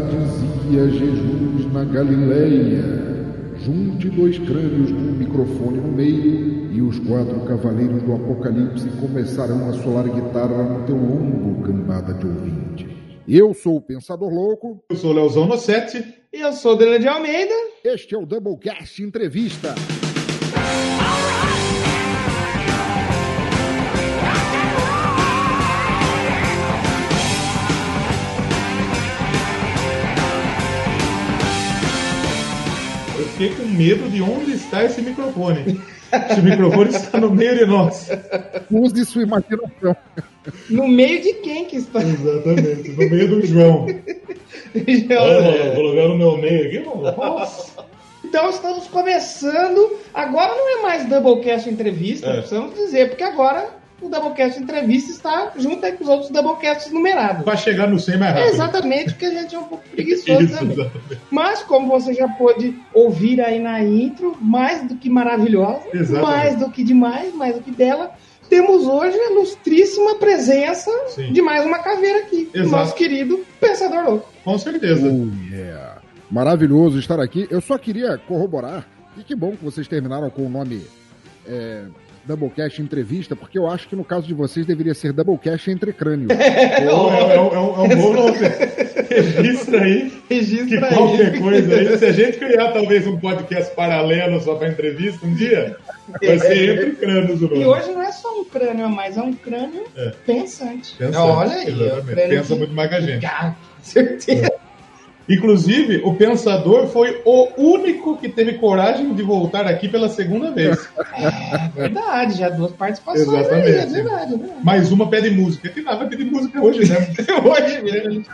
dizia Jesus na Galileia. Junte dois crânios com um microfone no meio e os quatro cavaleiros do Apocalipse começarão a solar guitarra no teu lombo, cambada de ouvinte. Eu sou o Pensador Louco. Eu sou o Leozão Nossetti. E eu sou o Dele de Almeida. Este é o Doublecast Entrevista. Fiquei com medo de onde está esse microfone. Esse microfone está no meio de nós. Use sua imaginação. No meio de quem que está? Exatamente, no meio do João. Olha, vou lugar no meu meio aqui, mano. Nossa. Então estamos começando. Agora não é mais Doublecast Entrevista, É. precisamos dizer, porque agora o Doublecast Entrevista está junto aí com os outros Doublecasts numerados. Pra chegar no 100 mais rápido. Exatamente, porque a gente é um pouco preguiçoso Isso, também. exatamente. Mas, como você já pôde ouvir aí na intro, mais do que maravilhosa, Exatamente. mais do que demais, mais do que dela, temos hoje a ilustríssima presença Sim. de mais uma caveira aqui, Exato. nosso querido Pensador Louco. Com certeza. Oh, yeah. Maravilhoso estar aqui. Eu só queria corroborar, e que bom que vocês terminaram com o nome é, Doublecast Entrevista, porque eu acho que no caso de vocês deveria ser Doublecast Entre Crânio. Pô, é, é um- é um, é um bom nome. Registra aí que Registra aí. qualquer coisa aí, se a gente criar talvez um podcast paralelo só pra entrevista um dia, vai ser entre crânios. E hoje não é só um crânio a mais, é um crânio É. pensante. Pensa, Olha aí, é Pensa que- muito mais que a gente. Certeza. Inclusive, o Pensador foi o único que teve coragem de voltar aqui pela segunda vez. É verdade, já duas participações Exatamente. aí, é verdade, é verdade. Mais uma pede música. Que nada pede música hoje, né? Hoje mesmo.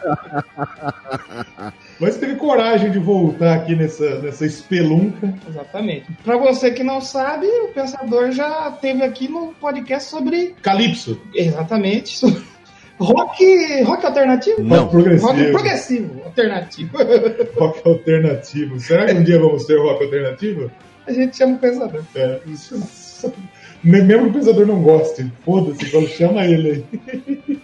Mas teve coragem de voltar aqui nessa, nessa espelunca. Exatamente. Pra você que não sabe, o Pensador já teve aqui no podcast sobre. Calypso. Exatamente. sobre Rock, rock alternativo? Rock progressivo. Rock progressivo, alternativo. Rock alternativo. Será que um dia vamos ter rock alternativo? A gente chama o Pensador. É. Mesmo que o pensador não goste, foda-se, quando chama ele aí.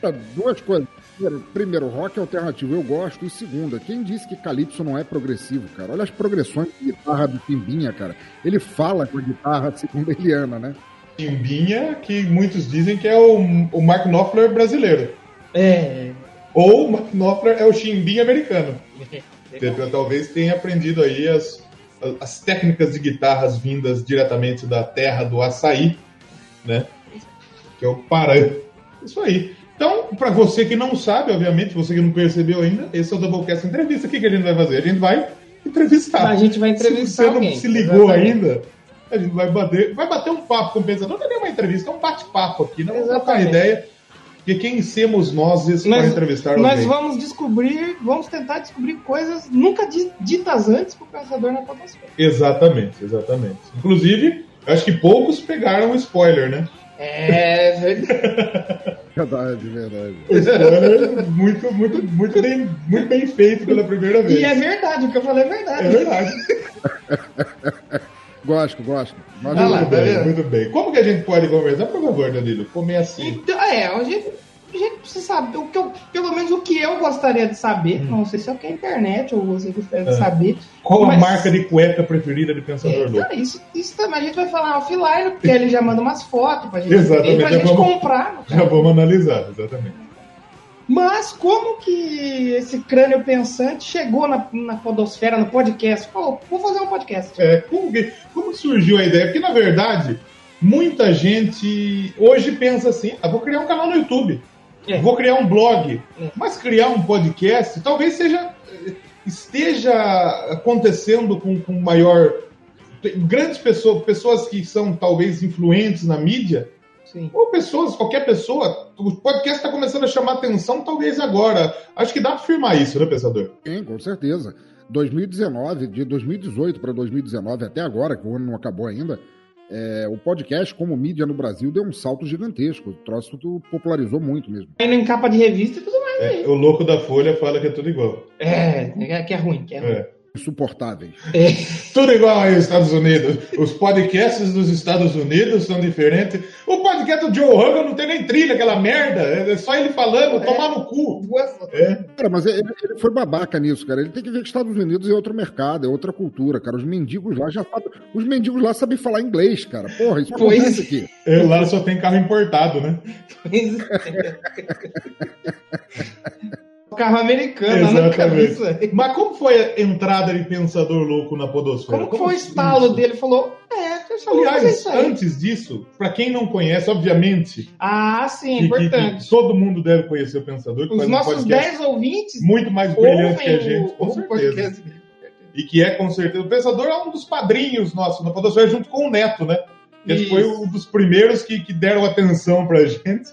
Tá, Duas coisas. Primeiro, primeiro, rock alternativo eu gosto. E segunda, quem disse que Calypso não é progressivo, cara? Olha as progressões de guitarra do Pimbinha, cara. Ele fala com a guitarra segundo Eliana, né? Chimbinha, que muitos dizem que é o, o Mark Knopfler brasileiro. É. Ou o Mark Knopfler é o Chimbinha americano. Entendeu? Talvez tenha aprendido aí as, as técnicas de guitarras vindas diretamente da terra do açaí, né? Que é o Pará. Isso aí. Então, para você que não sabe, obviamente, você que não percebeu ainda, esse é o Doublecast Entrevista. O que, que a gente vai fazer? A gente vai entrevistar. A gente vai Se entrevistar você não alguém. se ligou Exatamente. ainda, a gente vai bater, vai bater um papo com o pensador. Não é nem uma entrevista, é um bate-papo aqui. Não vamos trocar Exatamente. ideia de quem somos nós para Nós, entrevistar nós alguém. vamos descobrir, vamos tentar descobrir coisas nunca di- ditas antes pro Pensador na Podosfera. Exatamente, exatamente. Inclusive, acho que poucos pegaram o spoiler, né? É verdade. Verdade, verdade. O spoiler muito, muito, muito, bem, muito bem feito pela primeira vez. E é verdade, o que eu falei é É verdade. Gosto, gosto. Lá. Muito bem, muito bem. Como que a gente pode conversar? Por favor, Danilo, come assim. Então, é, a gente, a gente precisa saber, o que eu, pelo menos o que eu gostaria de saber, Hum. não sei se é o que é a internet ou você gostaria de É. saber. Qual a Mas- marca de cueca preferida de Pensador Então, Louco? isso, isso também a gente vai falar offline, porque ele já manda umas fotos pra gente, Exatamente, pra já gente vamos- comprar. Já vamos analisar, exatamente. Mas como que esse crânio pensante chegou na, na podosfera, no podcast? Falou, vou fazer um podcast. É, como, que, como surgiu a ideia? Porque, na verdade, muita gente hoje pensa assim: ah, vou criar um canal no YouTube, É. vou criar um blog. É. Mas criar um podcast talvez seja esteja acontecendo com, com maior. Grandes pessoas, pessoas que são talvez influentes na mídia, Sim. ou pessoas, qualquer pessoa, o podcast está começando a chamar atenção, talvez agora. Acho que dá para afirmar isso, né, pensador? Sim, com certeza. 2019, de 2018 para 2019 até agora, que o ano não acabou ainda, é, o podcast como mídia no Brasil deu um salto gigantesco. O troço tu popularizou muito mesmo. Indo em capa de revista e tudo mais É, aí. o louco da Folha fala que é tudo igual. É, é que é ruim, que é ruim. É. insuportáveis. É. Tudo igual aí nos Estados Unidos. Os podcasts dos Estados Unidos são diferentes. O podcast do Joe Rogan não tem nem trilha, aquela merda. É só ele falando, é. tomar no cu. É. Cara, mas ele, ele, foi babaca nisso, cara. Ele tem que ver que os Estados Unidos é outro mercado, é outra cultura, cara. Os mendigos lá já sabem. Os mendigos lá sabem falar inglês, cara. Porra, isso pois. acontece aqui. É, lá só tem carro importado, né? Pois é. Carro americano na cabeça. Mas como foi a entrada de Pensador Louco na Podosfera? Como, como foi o estalo isso? dele? Falou, é, Aliás, antes disso, para quem não conhece, obviamente. Ah, sim, que, importante. Que, que todo mundo deve conhecer o Pensador. Os nossos 10 ouvintes. Muito mais brilhante que a gente, com certeza. E que é, com certeza. O Pensador é um dos padrinhos nossos na Podosfera, junto com o Neto, né? Que foi um dos primeiros que, que deram atenção pra gente.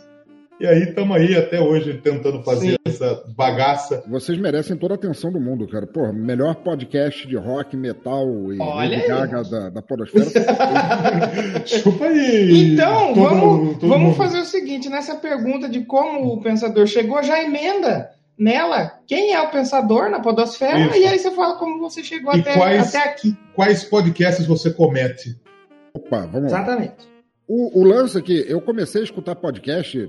E aí estamos aí até hoje tentando fazer Sim. essa bagaça. Vocês merecem toda a atenção do mundo, cara. Porra, melhor podcast de rock, metal e Olha gaga da, da podosfera. Chupa aí! Então, todo, vamos, todo vamos fazer o seguinte, nessa pergunta de como o pensador chegou, já emenda nela quem é o pensador na podosfera Isso. e aí você fala como você chegou até, quais, até aqui. Quais podcasts você comete? Opa, vamos Exatamente. lá. Exatamente. O, o lance é que eu comecei a escutar podcast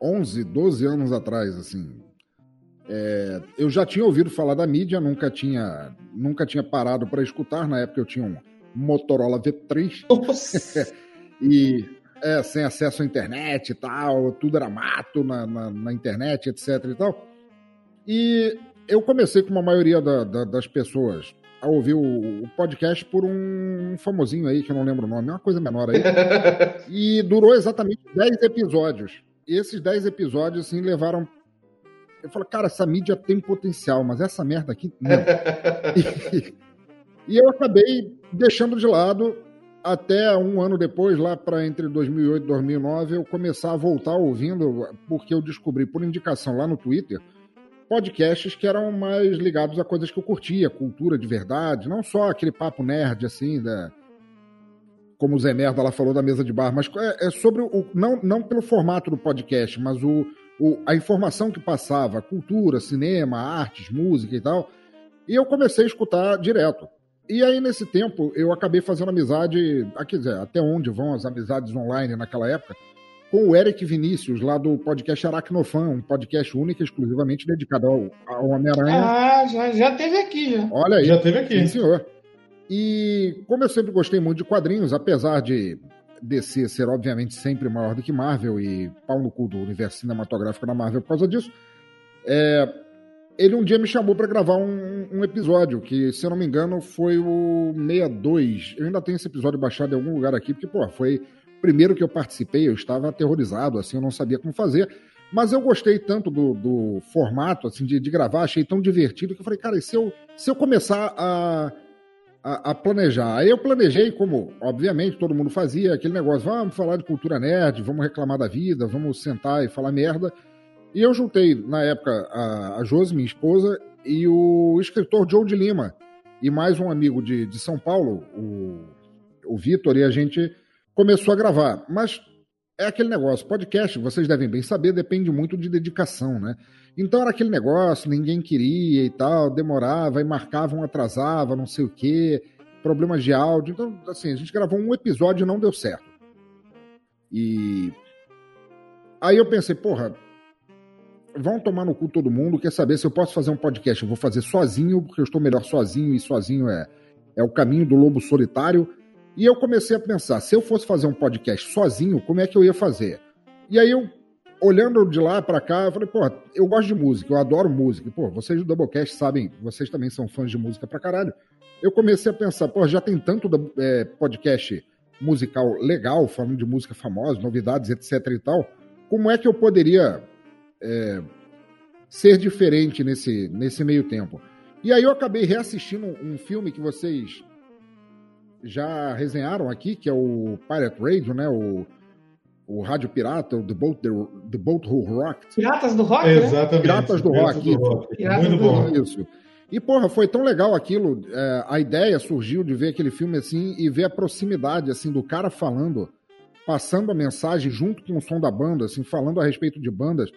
11, 12 anos atrás, assim. É, eu já tinha ouvido falar da mídia, nunca tinha, nunca tinha parado para escutar. Na época eu tinha um Motorola V3 e é, sem acesso à internet e tal, tudo era mato na, na, na, internet, etc. e tal. E eu comecei com a maioria da, da, das pessoas a ouvir o, o, podcast por um famosinho aí que eu não lembro o nome, é uma coisa menor aí. e durou exatamente 10 episódios esses 10 episódios, assim, levaram. Eu falei, cara, essa mídia tem potencial, mas essa merda aqui não. e, e eu acabei deixando de lado até um ano depois, lá para entre 2008 e 2009, eu começar a voltar ouvindo, porque eu descobri por indicação lá no Twitter podcasts que eram mais ligados a coisas que eu curtia, cultura de verdade, não só aquele papo nerd assim, da, como o Zé Merda lá falou da mesa de bar, mas é, é sobre o. Não, não pelo formato do podcast, mas o, o, a informação que passava, cultura, cinema, artes, música e tal. E eu comecei a escutar direto. E aí, nesse tempo, eu acabei fazendo amizade, dizer, até onde vão as amizades online naquela época, com o Eric Vinícius, lá do podcast Aracnofan, um podcast único e exclusivamente dedicado ao, ao Homem-Aranha. Ah, já, já teve aqui, já. Olha aí. Já teve aqui. Sim, senhor. E como eu sempre gostei muito de quadrinhos, apesar de DC ser obviamente sempre maior do que Marvel e pau no cu do universo cinematográfico da Marvel por causa disso, é, ele um dia me chamou para gravar um, um, episódio, que se eu não me engano foi o 62. Eu ainda tenho esse episódio baixado em algum lugar aqui, porque pô, foi o primeiro que eu participei, eu estava aterrorizado, assim, eu não sabia como fazer. Mas eu gostei tanto do, do formato, assim, de, de, gravar, achei tão divertido que eu falei, cara, se eu, se eu começar a a, a, planejar. Aí eu planejei, como obviamente todo mundo fazia, aquele negócio: vamos falar de cultura nerd, vamos reclamar da vida, vamos sentar e falar merda. E eu juntei, na época, a, a Josi, minha esposa, e o escritor Joe de Lima, e mais um amigo de, de São Paulo, o, o Vitor, e a gente começou a gravar. Mas é aquele negócio, podcast, vocês devem bem saber, depende muito de dedicação, né? Então era aquele negócio, ninguém queria e tal, demorava e marcavam, atrasava, não sei o quê, problemas de áudio. Então, assim, a gente gravou um episódio e não deu certo. E aí eu pensei, porra, vão tomar no cu todo mundo, quer saber se eu posso fazer um podcast, eu vou fazer sozinho, porque eu estou melhor sozinho e sozinho é, é o caminho do lobo solitário. E eu comecei a pensar, se eu fosse fazer um podcast sozinho, como é que eu ia fazer? E aí eu olhando de lá para cá, eu falei, pô, eu gosto de música, eu adoro música. Pô, vocês do Doublecast sabem, vocês também são fãs de música pra caralho. Eu comecei a pensar, pô, já tem tanto é, podcast musical legal, falando de música famosa, novidades, etc e tal. Como é que eu poderia é, ser diferente nesse, nesse meio tempo? E aí eu acabei reassistindo um filme que vocês já resenharam aqui, que é o Pirate Radio, né? O o Rádio Pirata, o The Boat, The, The Boat Who Rocked. Piratas do Rock, né? Exatamente. Piratas do Rock. Do rock. Piratas Muito do bom. Isso. E, porra, foi tão legal aquilo. É, a ideia surgiu de ver aquele filme assim e ver a proximidade, assim, do cara falando, passando a mensagem junto com o som da banda, assim, falando a respeito de bandas.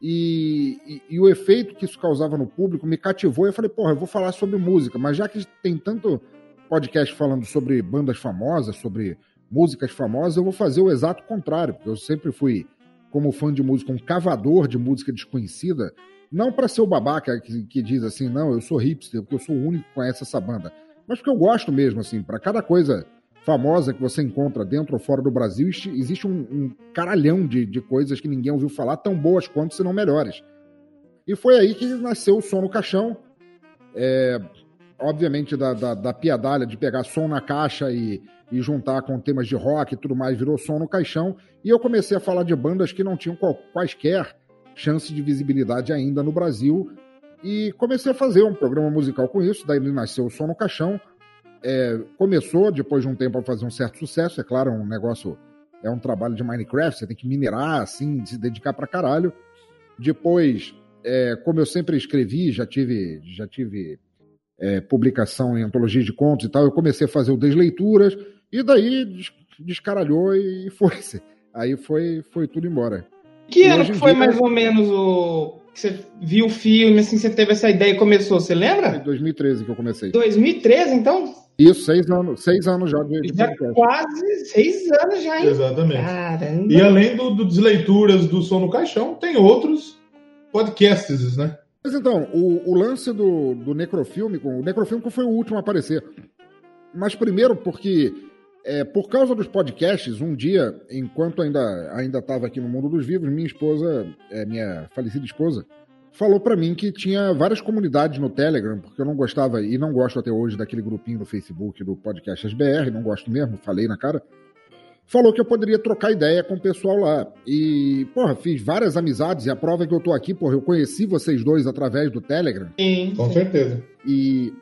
E, e, e, o efeito que isso causava no público me cativou. E eu falei, porra, eu vou falar sobre música, mas já que tem tanto podcast falando sobre bandas famosas, sobre músicas famosas, eu vou fazer o exato contrário, porque eu sempre fui, como fã de música, um cavador de música desconhecida. Não para ser o babaca que, que, diz assim, não, eu sou hipster, porque eu sou o único que conhece essa banda, mas porque eu gosto mesmo, assim, para cada coisa famosa que você encontra dentro ou fora do Brasil, existe um, um caralhão de, de coisas que ninguém ouviu falar, tão boas quanto, se não melhores. E foi aí que nasceu o Som no Caixão. É, obviamente, da, da, da, piadalha de pegar som na caixa e, e juntar com temas de rock e tudo mais, virou som no caixão. E eu comecei a falar de bandas que não tinham quaisquer chance de visibilidade ainda no Brasil. E comecei a fazer um programa musical com isso. Daí nasceu o Som no Caixão é, começou, depois de um tempo, a fazer um certo sucesso. É claro, um negócio, é um trabalho de Minecraft, você tem que minerar, assim, se dedicar pra caralho. Depois, é, como eu sempre escrevi, já tive, já tive é, publicação em antologias de contos e tal, eu comecei a fazer o Desleituras, e daí descaralhou e foi-se. Aí foi, foi tudo embora. Que e ano que foi dia, mais ou menos o, que você viu o filme, assim, você teve essa ideia e começou, você lembra? Foi 2013 que eu comecei. 2013, então? Isso, seis anos, seis anos já de, de já Quase seis anos já, hein? Exatamente. Caramba. E além do, do Desleituras do Som no Caixão, tem outros podcasts, né? Mas então, o, o lance do, do Necrofilme, o Necrofilme foi o último a aparecer. Mas primeiro porque, é, por causa dos podcasts, um dia, enquanto ainda ainda estava aqui no mundo dos vivos, minha esposa, é, minha falecida esposa, falou para mim que tinha várias comunidades no Telegram, porque eu não gostava e não gosto até hoje daquele grupinho no Facebook do Podcast SBR, não gosto mesmo, falei na cara. Falou que eu poderia trocar ideia com o pessoal lá. E, porra, fiz várias amizades e a prova é que eu tô aqui, porra, eu conheci vocês dois através do Telegram. Sim, com certeza. E,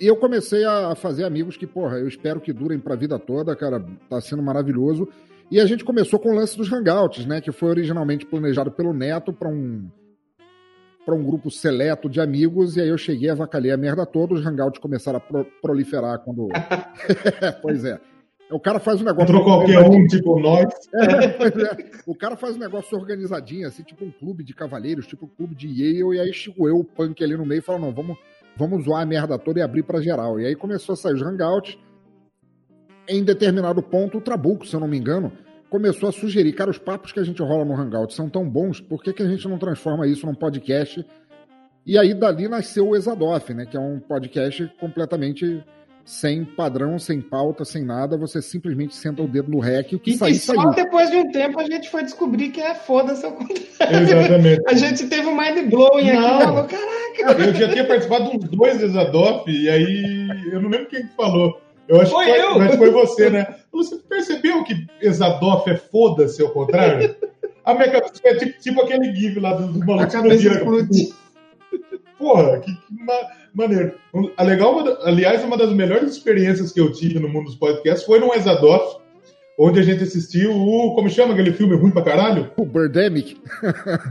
e eu comecei a fazer amigos que, porra, eu espero que durem pra vida toda, cara, tá sendo maravilhoso. E a gente começou com o lance dos Hangouts, né, que foi originalmente planejado pelo Neto para um para um grupo seleto de amigos, e aí eu cheguei, avacalhei a merda toda, os hangouts começaram a pro proliferar quando. pois é. O cara faz um negócio. Entrou qualquer um, tipo nós. É, é. O cara faz um negócio organizadinho, assim, tipo um clube de cavaleiros, tipo um clube de Yale, e aí chegou eu, o punk ali no meio, e falou: não, vamos, vamos zoar a merda toda e abrir para geral. E aí começou a sair os hangouts. Em determinado ponto, o Trabuco, se eu não me engano, começou a sugerir, cara, os papos que a gente rola no Hangout são tão bons, por que, que a gente não transforma isso num podcast? E aí dali nasceu o Exadoff, né, que é um podcast completamente sem padrão, sem pauta, sem nada, você simplesmente senta o dedo no rec e o que e sair, só saiu. depois de um tempo a gente foi descobrir que é foda-se ao contrário. Exatamente. A gente teve um mind blowing não. aqui, falou, caraca. Eu já tinha participado de uns dois Exadoff, e aí eu não lembro quem falou. Eu acho foi que foi, eu. Mas foi você, né? Você percebeu que Exadoff é foda-se ao contrário? A minha cabeça é tipo, tipo aquele GIF lá dos do malucos explodindo. Porra, que, que ma maneiro. A legal, aliás, uma das melhores experiências que eu tive no mundo dos podcasts foi no Exadoff, onde a gente assistiu o. Como chama aquele filme ruim pra caralho? O Birdemic.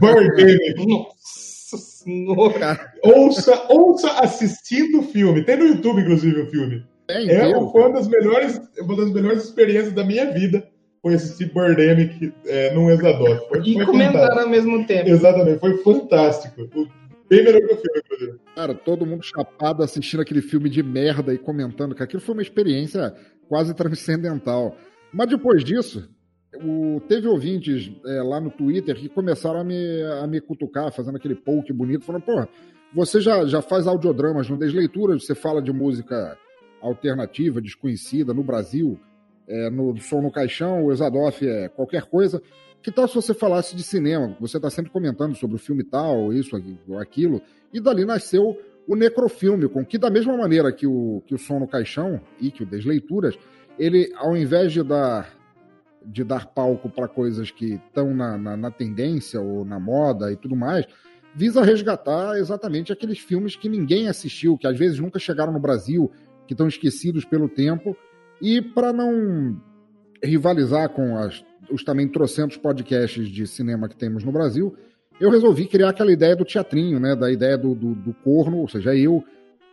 Birdemic. Nossa senhora. Ouça, ouça assistindo o filme. Tem no YouTube, inclusive, o filme. É, é foi uma das, melhores, uma das melhores experiências da minha vida. Foi assistir Birdemic é, num Exadoff. Foi, e foi comentar ao mesmo tempo. Exatamente, foi fantástico. Bem melhor que o filme, inclusive. Cara, todo mundo chapado assistindo aquele filme de merda e comentando que aquilo foi uma experiência quase transcendental. Mas depois disso, o, teve ouvintes é, lá no Twitter que começaram a me, a me cutucar, fazendo aquele poke bonito, falando, porra, você já, já faz audiodramas no Desleituras, você fala de música alternativa, desconhecida no Brasil, é, no Som no Caixão, o Exadoff é qualquer coisa. Que tal se você falasse de cinema? Você está sempre comentando sobre o filme tal, isso, aquilo, e dali nasceu o Necrofilme, com que da mesma maneira que o, que o Som no Caixão e que o Desleituras, ele, ao invés de dar, de dar palco para coisas que estão na, na, na tendência ou na moda e tudo mais, visa resgatar exatamente aqueles filmes que ninguém assistiu, que às vezes nunca chegaram no Brasil, que estão esquecidos pelo tempo. E para não rivalizar com as, os também trocentos podcasts de cinema que temos no Brasil, eu resolvi criar aquela ideia do teatrinho, né? Da ideia do, do, do corno, ou seja, eu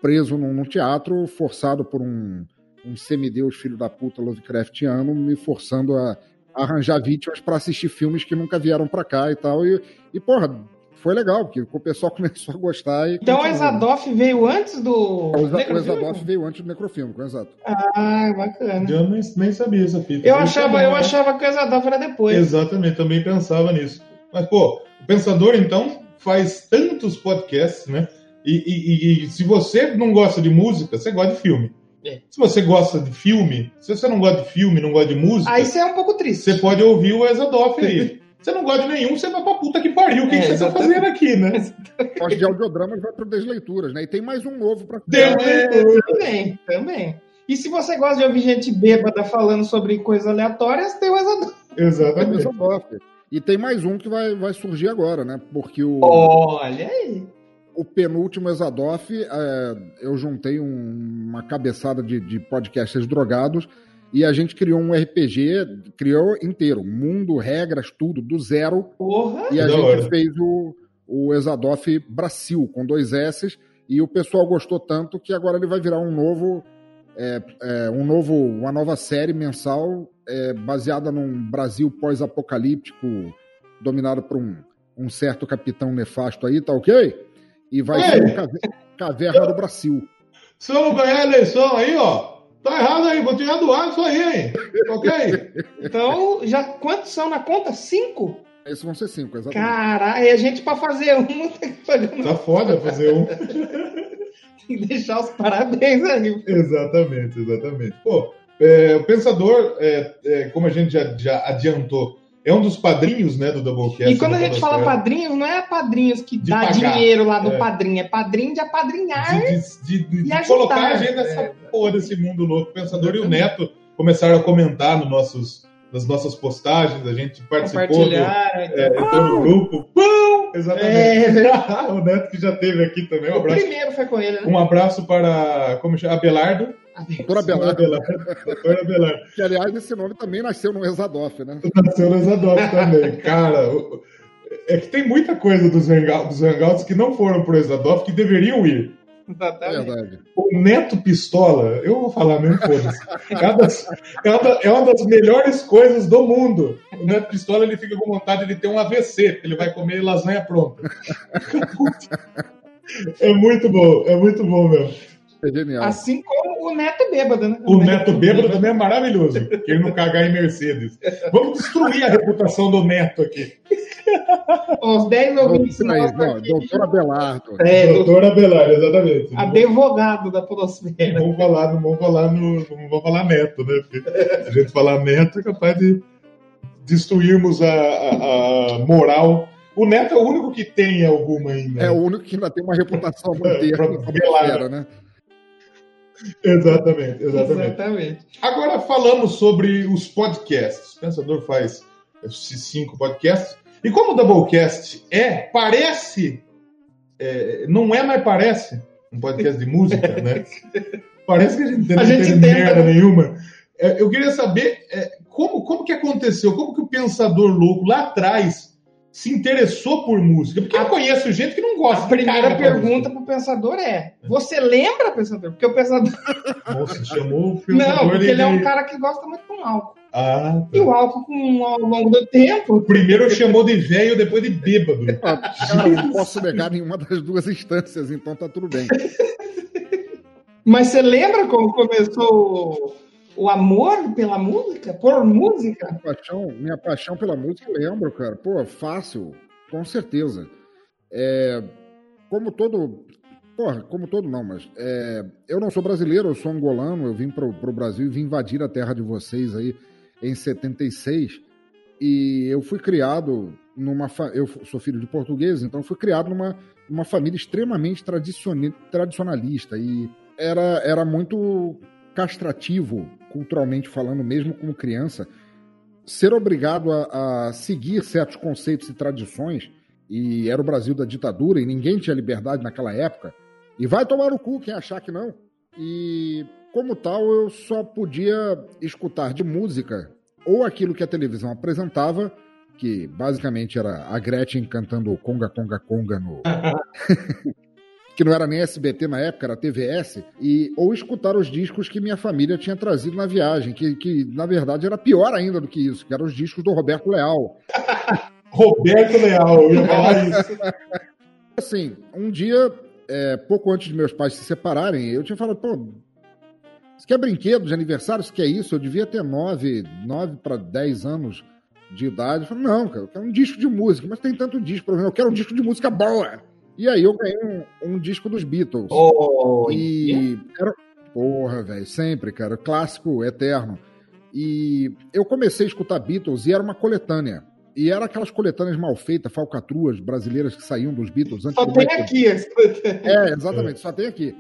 preso num, num teatro, forçado por um, um semideus filho da puta Lovecraftiano, me forçando a arranjar vítimas para assistir filmes que nunca vieram para cá e tal. E, e, porra, foi legal, porque o pessoal começou a gostar. E então o Exadoff veio antes do. O, o Exadoff veio antes do Necrofilme, exato. Ah, bacana. Eu nem, nem sabia essa fita. Eu, achava, eu achava que o Exadoff era depois. Exatamente, também pensava nisso. Mas, pô, o Pensador, então, faz tantos podcasts, né? E, e, e, se você não gosta de música, você gosta de filme. É. Se você gosta de filme, se você não gosta de filme, não gosta de música. Aí você é um pouco triste. Você pode ouvir o Exadoff aí. Você não gosta de nenhum, você vai pra puta que pariu. O que, é, que você tá fazendo aqui, né? Gosta de audiodramas, vai pro Desleituras, né? E tem mais um novo pra é, Também, também. E se você gosta de ouvir gente bêbada falando sobre coisas aleatórias, tem o Exadoff. Exatamente. Tem. E tem mais um que vai, vai surgir agora, né? Porque o. Olha aí! O penúltimo Exadoff, é, eu juntei um, uma cabeçada de, de podcasters drogados e a gente criou um RPG, criou inteiro, mundo, regras, tudo, do zero. Porra! E a gente hora. fez o, o Exadoff Brasil, com dois S, e o pessoal gostou tanto que agora ele vai virar um novo. É, é, um novo, uma nova série mensal é, baseada num Brasil pós-apocalíptico dominado por um, um certo capitão nefasto aí, tá ok? E vai Ei. ser o Caverna do Brasil. Se eu ganhar a eleição aí, ó, tá errado aí, vou tirar do ar isso aí, hein? Ok? então, já quantos são na conta? Cinco? Esses vão ser cinco, exatamente. Caralho, e a gente pra fazer um tem que fazer um. Tá foda fazer um. tem que deixar os parabéns aí. Exatamente, exatamente. Pô, é, o Pensador, é, é, como a gente já, já, adiantou, é um dos padrinhos né, do Doublecast. E quando a gente fala padrinhos, não é padrinhos que dá pagar, dinheiro lá do é. padrinho, é padrinho de apadrinhar. De, de, de, de colocar a gente nessa é. porra desse mundo louco. Pensador e o Neto começaram a comentar nos nossos, nas nossas postagens, a gente participou do, é, entrou no grupo. Pum! Exatamente. É. o Neto que já teve aqui também. Um abraço. O primeiro foi com ele, né? Um abraço para como chama? Abelardo. Doutora Abelardo. Doutora Abelardo. Que, aliás, esse nome também nasceu no Exadoff, né? Nasceu no Exadoff também. Cara, é que tem muita coisa dos, hangouts, dos hangouts que não foram pro Exadoff que deveriam ir. Exatamente. O Neto Pistola, eu vou falar mesmo, foda-se. Cada, cada, é uma das melhores coisas do mundo. O Neto Pistola ele fica com vontade de ter um AVC, ele vai comer lasanha pronta. É muito bom, é muito bom mesmo. É genial. Assim como o Neto Bêbado, né? O, o Neto, Neto Bêbado também é maravilhoso. Que ele não cagar em Mercedes. Vamos destruir a reputação do Neto aqui. Os 10 ouvintes. Doutor Abelardo. É, doutor Abelardo, exatamente. Advogado da Polosfera. Não vamos falar, não vamos falar, no, não vamos falar Neto, né? Porque a gente falar Neto é capaz de destruirmos a, a, a moral o Neto é o único que tem alguma ainda. É o único que ainda tem uma reputação muito é, né? Exatamente, exatamente, exatamente. Agora falamos sobre os podcasts. O Pensador faz esses cinco podcasts. E como o Doublecast é, parece, é, não é, mas parece um podcast de música, né? Parece que a gente, a gente não tem merda nenhuma. É, eu queria saber é, como, como que aconteceu, como que o Pensador Louco lá atrás se interessou por música? Porque eu conheço gente que não gosta. A primeira pergunta pro pensador é: Você lembra, pensador? Porque o pensador. Nossa, chamou o pensador. Não, porque ele é um cara que gosta muito com álcool. Ah, tá. E o álcool, com, ao longo do tempo. Primeiro chamou de velho, depois de bêbado. Ah, cara, não posso negar nenhuma das duas instâncias, então tá tudo bem. Mas você lembra como começou o amor pela música, por música? Minha paixão, minha paixão pela música, eu lembro, cara. Pô, fácil, com certeza. É, como todo. Porra, como todo não, mas é, eu não sou brasileiro, eu sou angolano, eu vim pro, pro Brasil e vim invadir a terra de vocês aí em 76. E eu fui criado numa. Eu sou filho de português, então fui criado numa, numa família extremamente tradicionalista. E era, era muito castrativo, culturalmente falando, mesmo como criança, ser obrigado a, a, seguir certos conceitos e tradições, e era o Brasil da ditadura e ninguém tinha liberdade naquela época, e vai tomar no cu quem achar que não. E como tal, eu só podia escutar de música ou aquilo que a televisão apresentava, que basicamente era a Gretchen cantando Conga Conga Conga no que não era nem SBT na época, era TVS, e, ou escutar os discos que minha família tinha trazido na viagem, que, que na verdade era pior ainda do que isso, que eram os discos do Roberto Leal. Roberto Leal, eu ia falar isso. Assim, um dia, é, pouco antes de meus pais se separarem, eu tinha falado, pô, isso quer brinquedo de aniversário? Isso quer isso? Eu devia ter nove, nove para dez anos de idade. Eu falei, não, cara, eu quero um disco de música, mas tem tanto disco, eu quero um disco de música boa. E aí eu ganhei um, um disco dos Beatles. Oh, e era. Porra, velho, sempre, cara. Clássico eterno. E eu comecei a escutar Beatles e era uma coletânea. E era aquelas coletâneas mal feitas, falcatruas brasileiras que saíam dos Beatles antes Só tem Michael... aqui as É, exatamente, só tem aqui.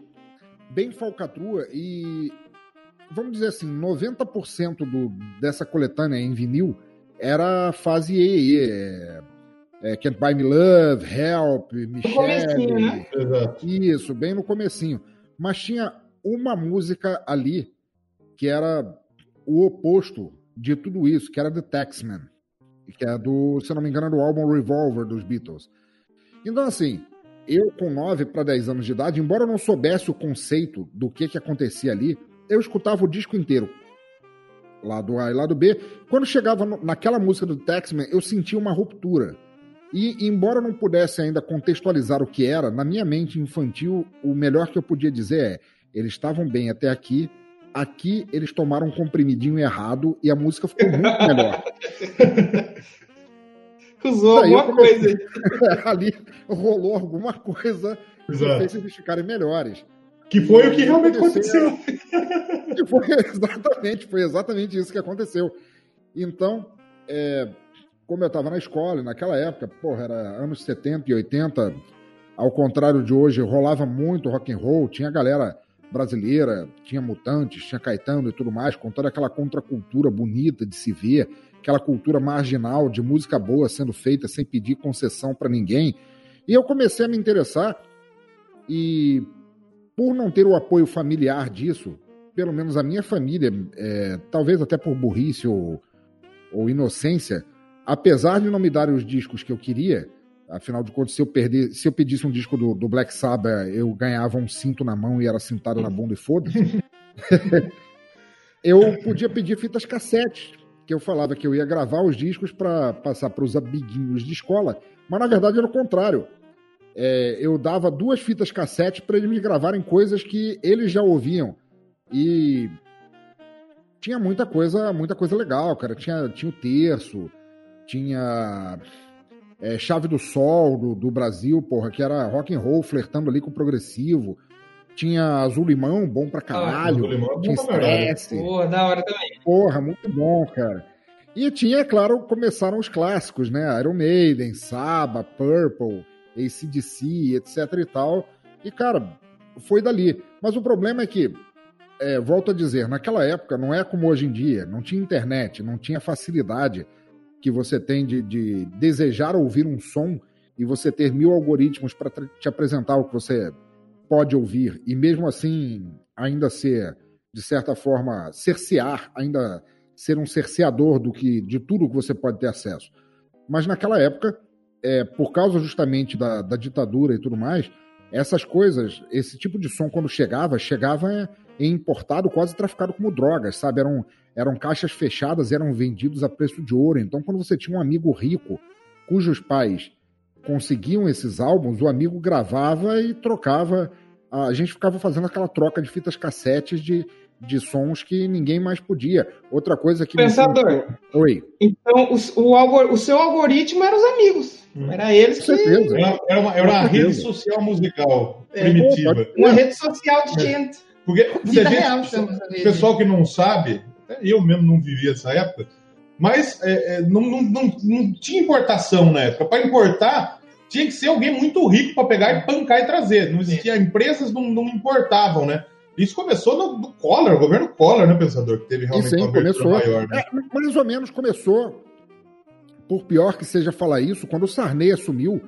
Bem falcatrua e vamos dizer assim, 90% do, dessa coletânea em vinil era fase EE, é, é, Can't Buy Me Love, Help, Michelle. Né? Isso, bem no comecinho. Mas tinha uma música ali que era o oposto de tudo isso, que era The Taxman, que é do, se não me engano, do álbum Revolver dos Beatles. Então, assim, eu com 9 para 10 anos de idade, embora eu não soubesse o conceito do que, que acontecia ali, eu escutava o disco inteiro. Lado A e lado B. Quando chegava naquela música do Taxman, eu sentia uma ruptura e, embora não pudesse ainda contextualizar o que era, na minha mente infantil, o melhor que eu podia dizer é: eles estavam bem até aqui, aqui eles tomaram um comprimidinho errado e a música ficou muito melhor. Usou alguma comecei... coisa. ali rolou alguma coisa que fez eles ficarem melhores. Que foi e o que realmente aconteceu. A... foi exatamente, foi exatamente isso que aconteceu. Então, é, como eu estava na escola, naquela época, porra, era anos 70 e 80, ao contrário de hoje, rolava muito rock and roll, tinha galera brasileira, tinha Mutantes, tinha Caetano e tudo mais, com toda aquela contracultura bonita de se ver, aquela cultura marginal de música boa sendo feita sem pedir concessão para ninguém. E eu comecei a me interessar e por não ter o apoio familiar disso, pelo menos a minha família, é, talvez até por burrice ou, ou inocência, apesar de não me darem os discos que eu queria, afinal de contas, se eu, perder, se eu pedisse um disco do, do Black Sabbath, eu ganhava um cinto na mão e era cintado na bunda e foda-se. eu podia pedir fitas cassete, que eu falava que eu ia gravar os discos para passar para os amiguinhos de escola, mas na verdade era o contrário. É, eu dava duas fitas cassete para eles me gravarem coisas que eles já ouviam. E tinha muita coisa, muita coisa legal, cara. Tinha, tinha o terço, tinha é, Chave do Sol do, do, Brasil, porra, que era rock and roll flertando ali com o progressivo. Tinha Azul Limão, bom pra caralho. Ah, tinha Stress. Porra, da hora também. Porra, muito bom, cara. E tinha, é claro, começaram os clássicos, né? Iron Maiden, Saba, Purple, ACDC, etc e tal. E, cara, foi dali. Mas o problema é que, é, volto a dizer, naquela época não é como hoje em dia, não tinha internet, não tinha facilidade que você tem de, de desejar ouvir um som e você ter mil algoritmos para te apresentar o que você pode ouvir e mesmo assim ainda ser de certa forma cercear, ainda ser um cerceador do que de tudo que você pode ter acesso. Mas naquela época, é, por causa justamente da, da ditadura e tudo mais, essas coisas, esse tipo de som quando chegava, chegava importado, quase traficado como drogas, sabe? Eram eram caixas fechadas, eram vendidos a preço de ouro. Então, quando você tinha um amigo rico cujos pais conseguiam esses álbuns, o amigo gravava e trocava. A gente ficava fazendo aquela troca de fitas cassetes de, de sons que ninguém mais podia. Outra coisa que. Pensador. Oi. Então, o, o, o seu algoritmo eram os amigos. Hum. Era eles que. Certeza. Era, uma, era uma rede social musical é, primitiva. Uma rede social de gente. Porque, porque a gente, o pessoal que não sabe, eu mesmo não vivi essa época, mas é, é, não, não, não, não, tinha importação na época. Para importar, tinha que ser alguém muito rico para pegar e pancar e trazer. Não existia, empresas não, não importavam, né? Isso começou no, no Collor, governo Collor, né, pensador? Que teve realmente sim, uma começou. maior. Né? É, mais ou menos começou, por pior que seja falar isso, quando o Sarney assumiu,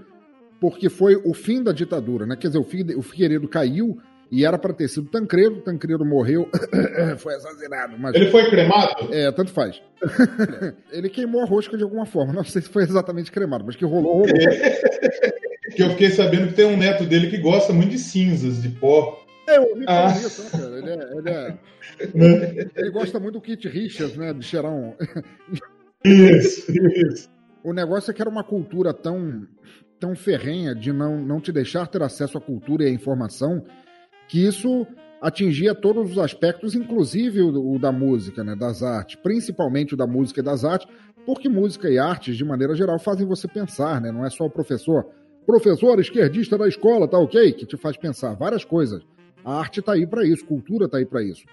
porque foi o fim da ditadura, né? Quer dizer, o, o Figueiredo caiu, e era para ter sido Tancredo, Tancredo morreu, foi assassinado. Mas... Ele foi cremado? É, tanto faz. ele queimou a rosca de alguma forma, não sei se foi exatamente cremado, mas que rolou, rolou. que eu fiquei sabendo que tem um neto dele que gosta muito de cinzas, de pó. É, eu ouvi ah. isso, né, cara? Ele, é, ele, é, ele, gosta muito do Kit Richards, né? De cheirar um. Isso, isso. O negócio é que era uma cultura tão, tão ferrenha de não, não te deixar ter acesso à cultura e à informação que isso atingia todos os aspectos, inclusive o, o, da música, né, das artes, principalmente o da música e das artes, porque música e artes, de maneira geral, fazem você pensar, né? Não é só o professor, professor esquerdista da escola, tá ok? Que te faz pensar várias coisas. A arte tá aí para isso, cultura tá aí para isso.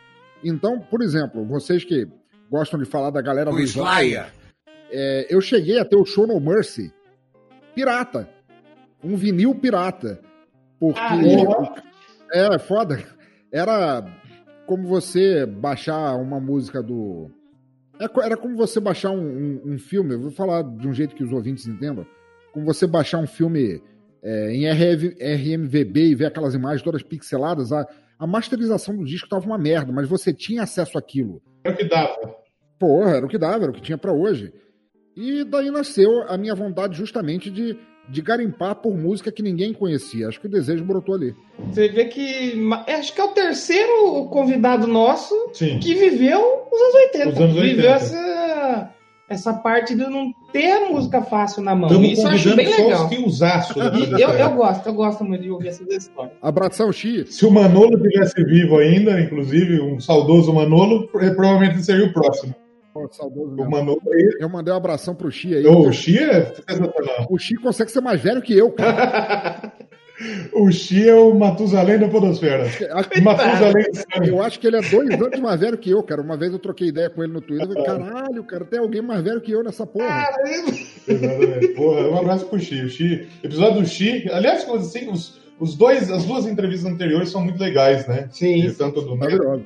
Então, por exemplo, vocês que gostam de falar da galera o do Slayer, é, eu cheguei a ter o Show No Mercy pirata, um vinil pirata, porque ah, é foda era como você baixar uma música do. É era como você baixar um, um, um filme, eu vou falar de um jeito que os ouvintes entendam. Como você baixar um filme é, em RV, RMVB e ver aquelas imagens todas pixeladas. A, a masterização do disco tava uma merda, mas você tinha acesso àquilo. Era o que dava. Porra, era o que dava, era o que tinha para hoje. E daí nasceu a minha vontade justamente de de garimpar por música que ninguém conhecia. Acho que o desejo brotou ali. Você vê que. Acho que é o terceiro convidado nosso Sim. que viveu os anos 80. Os anos 80. Viveu essa, essa parte de não ter música fácil na mão. Estamos Isso eu acho bem legal. Que usaço, né? eu, eu gosto, eu gosto muito de ouvir essas histórias. Abração, Xi. Se o Manolo tivesse vivo ainda, inclusive, um saudoso Manolo, provavelmente seria o próximo. Pô, saudoso o Manolo Eu mandei um abração pro Xi aí. o Xi é O Xi consegue ser mais velho que eu, cara. o Xi é o Matusalém da Podosfera. Acho, Matusalém eu acho que ele é dois anos mais velho que eu, cara. Uma vez eu troquei ideia com ele no Twitter. Eu falei, caralho, cara, tem alguém mais velho que eu nessa porra. Exatamente. Porra, um abraço pro Xi. O Xi. Episódio do Xi. Aliás, assim, os, os dois, as duas entrevistas anteriores são muito legais, né? Sim. tanto do Neto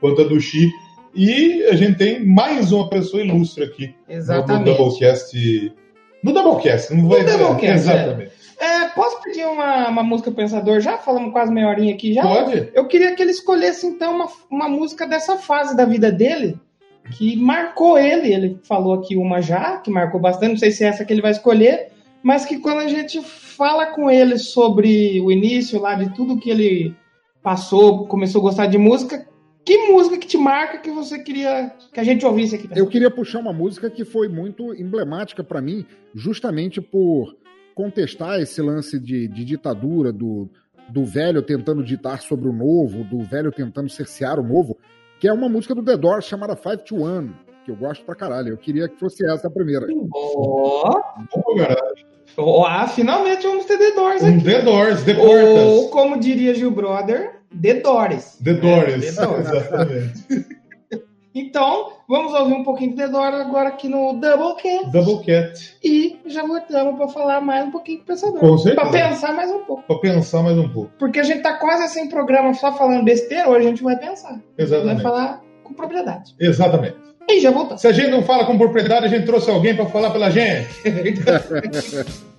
quanto a do Xi. E a gente tem mais uma pessoa ilustre aqui Exatamente. no Doublecast. No Doublecast, não vai no Doublecast, é. Exatamente. É. É, posso pedir uma, uma música pensador? Já falamos quase meia horinha aqui já. Pode. Eu queria que ele escolhesse então uma, uma música dessa fase da vida dele que marcou ele. Ele falou aqui uma já, que marcou bastante, não sei se é essa que ele vai escolher, mas que quando a gente fala com ele sobre o início lá de tudo que ele passou, começou a gostar de música, que música que te marca que você queria que a gente ouvisse aqui? Eu queria puxar uma música que foi muito emblemática para mim, justamente por contestar esse lance de, de ditadura, do, do velho tentando ditar sobre o novo, do velho tentando cercear o novo, que é uma música do The Doors chamada Five to One, que eu gosto pra caralho. Eu queria que fosse essa a primeira. Ó! Oh. ah, finalmente vamos ter The Doors aqui. Um The Doors, The Portas. Ou, como diria Gil Brother, The Doors. The Doors, é, The Doors. exatamente. Então, vamos ouvir um pouquinho de The Doors agora aqui no Doublecat. Doublecat. E já voltamos para falar mais um pouquinho com o pensador. Com certeza. Para pensar mais um pouco. Para pensar mais um pouco. Porque a gente tá quase sem programa só falando besteira, hoje a gente vai pensar. Exatamente. Vai falar com propriedade. Exatamente. E já voltamos. Se a gente não fala com propriedade, a gente trouxe alguém para falar pela gente.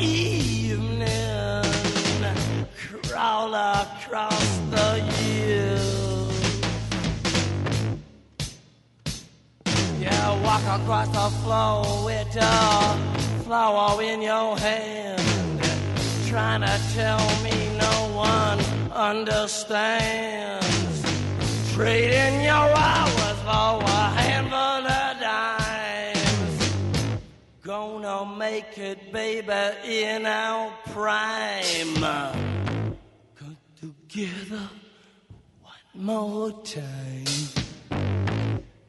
evening crawl across the hills. Yeah, walk across the floor with a flower in your hand, trying to tell me no one understands. Trading your hours for a handful of. Gonna make it, baby, in our prime. Come together one more time.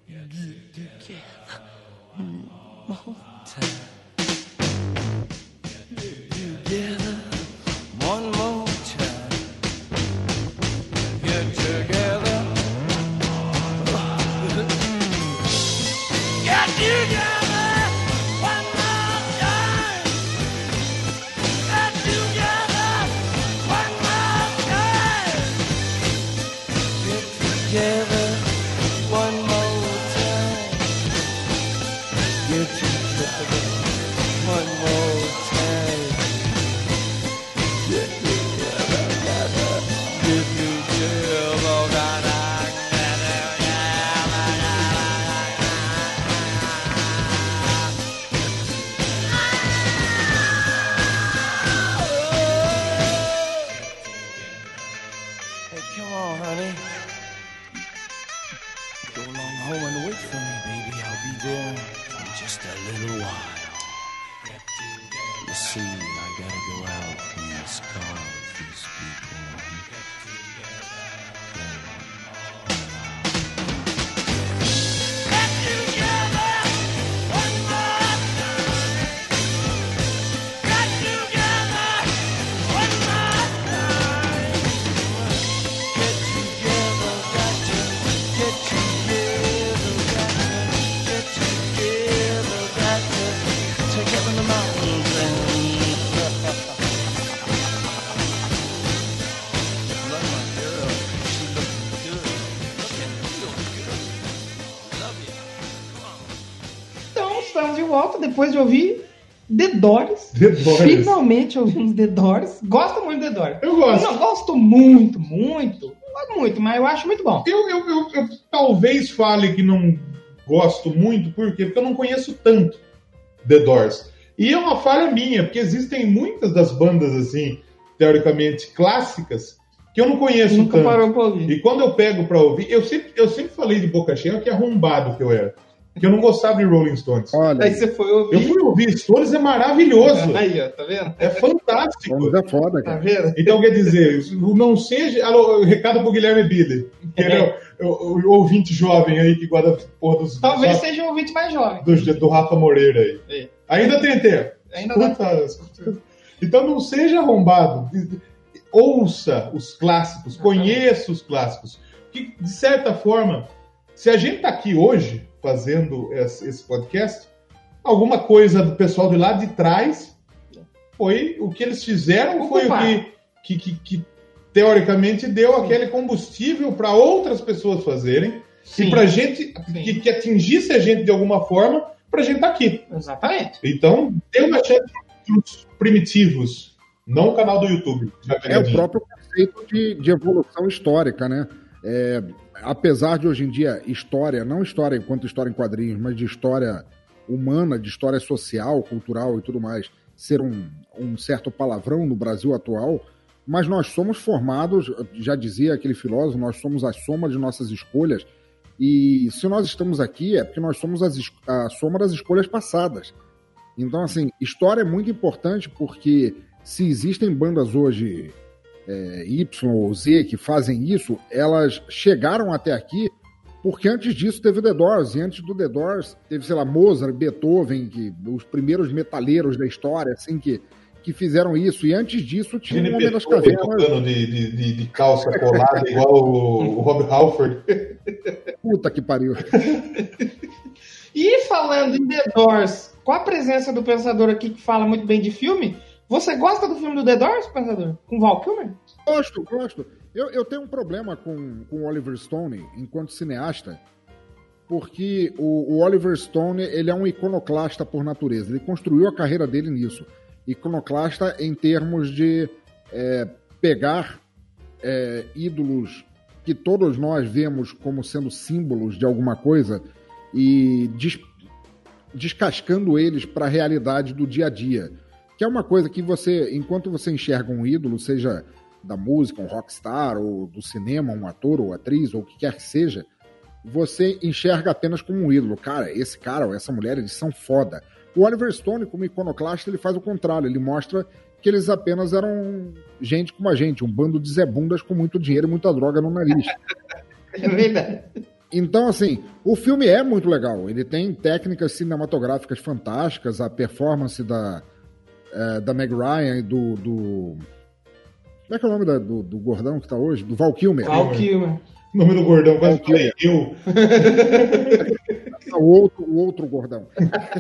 Get together one more together depois de ouvir The Doors. The Doors. Finalmente ouvimos The Doors. Gosto muito de The Doors. Eu gosto. Não gosto muito, muito. Não gosto muito, mas eu acho muito bom. Eu, eu, eu, eu talvez fale que não gosto muito, por quê? Porque eu não conheço tanto The Doors. E é uma falha minha, porque existem muitas das bandas, assim, teoricamente clássicas, que eu não conheço Nunca tanto. parou pra ouvir. E quando eu pego pra ouvir, eu sempre, eu sempre falei de boca cheia que arrombado que eu era. Que eu não gostava de Rolling Stones. Olha, Aí você foi ouvir. Eu fui ouvir Stones, é maravilhoso. Aí, ó, tá vendo? É fantástico. Vamos é foda, Tá cara. vendo? Então, quer dizer, não seja. Alô, recado pro Guilherme Billy, que é o, o- o ouvinte jovem aí que guarda a porra dos. Talvez só- seja um ouvinte mais jovem. do, do Rafa Moreira aí. É. Ainda tem tempo. Ainda dá Escuta, escuta. Então não seja arrombado. Ouça os clássicos, conheça os clássicos. Que, de certa forma, se a gente está aqui hoje fazendo esse podcast, alguma coisa do pessoal de lá de trás foi o que eles fizeram, foi o que, que, que, que teoricamente deu aquele combustível para outras pessoas fazerem Sim. e para gente Sim. que, que atingisse a gente de alguma forma para a gente estar aqui. Exatamente. Então, dê uma chance para os primitivos, não o canal do YouTube. É o próprio conceito de, de evolução histórica, né? É, apesar de hoje em dia história, não história enquanto história em quadrinhos, mas de história humana, de história social, cultural e tudo mais, ser um, um certo palavrão no Brasil atual, mas nós somos formados, já dizia aquele filósofo, nós somos a soma de nossas escolhas, e se nós estamos aqui é porque nós somos as a soma das escolhas passadas. Então, assim, história é muito importante porque se existem bandas hoje é, Y ou Z que fazem isso, elas chegaram até aqui porque antes disso teve The Doors, e antes do The Doors teve, sei lá, Mozart, Beethoven, que, os primeiros metaleiros da história, assim, que, que fizeram isso, e antes disso tinha o Gene Homem das Cavernas. tocando de, de, de, de calça colada igual o, o Rob Halford. Puta que pariu. E falando em The Doors, com a presença do Pensador aqui que fala muito bem de filme, você gosta do filme do The Doors, Pensador? Com Val Kilmer? Gosto, gosto. Eu, eu tenho um problema com, o Oliver Stone enquanto cineasta, porque o, o Oliver Stone ele é um iconoclasta por natureza. Ele construiu a carreira dele nisso. Iconoclasta em termos de é, pegar é, ídolos que todos nós vemos como sendo símbolos de alguma coisa e des, descascando eles para a realidade do dia a dia. Que é uma coisa que você, enquanto você enxerga um ídolo, seja da música, um rockstar, ou do cinema, um ator ou atriz, ou o que quer que seja, você enxerga apenas como um ídolo. Cara, esse cara ou essa mulher, eles são foda. O Oliver Stone, como iconoclasta, ele faz o contrário. Ele mostra que eles apenas eram gente como a gente, um bando de zebundas com muito dinheiro e muita droga no nariz. É verdade. Então, assim, o filme é muito legal. Ele tem técnicas cinematográficas fantásticas, a performance da, é, da Meg Ryan e do, do. Como é que é o nome da- do, do gordão que tá hoje? Do Val Kilmer. Val Kilmer. O nome do gordão, quase falei eu. o outro, o outro gordão.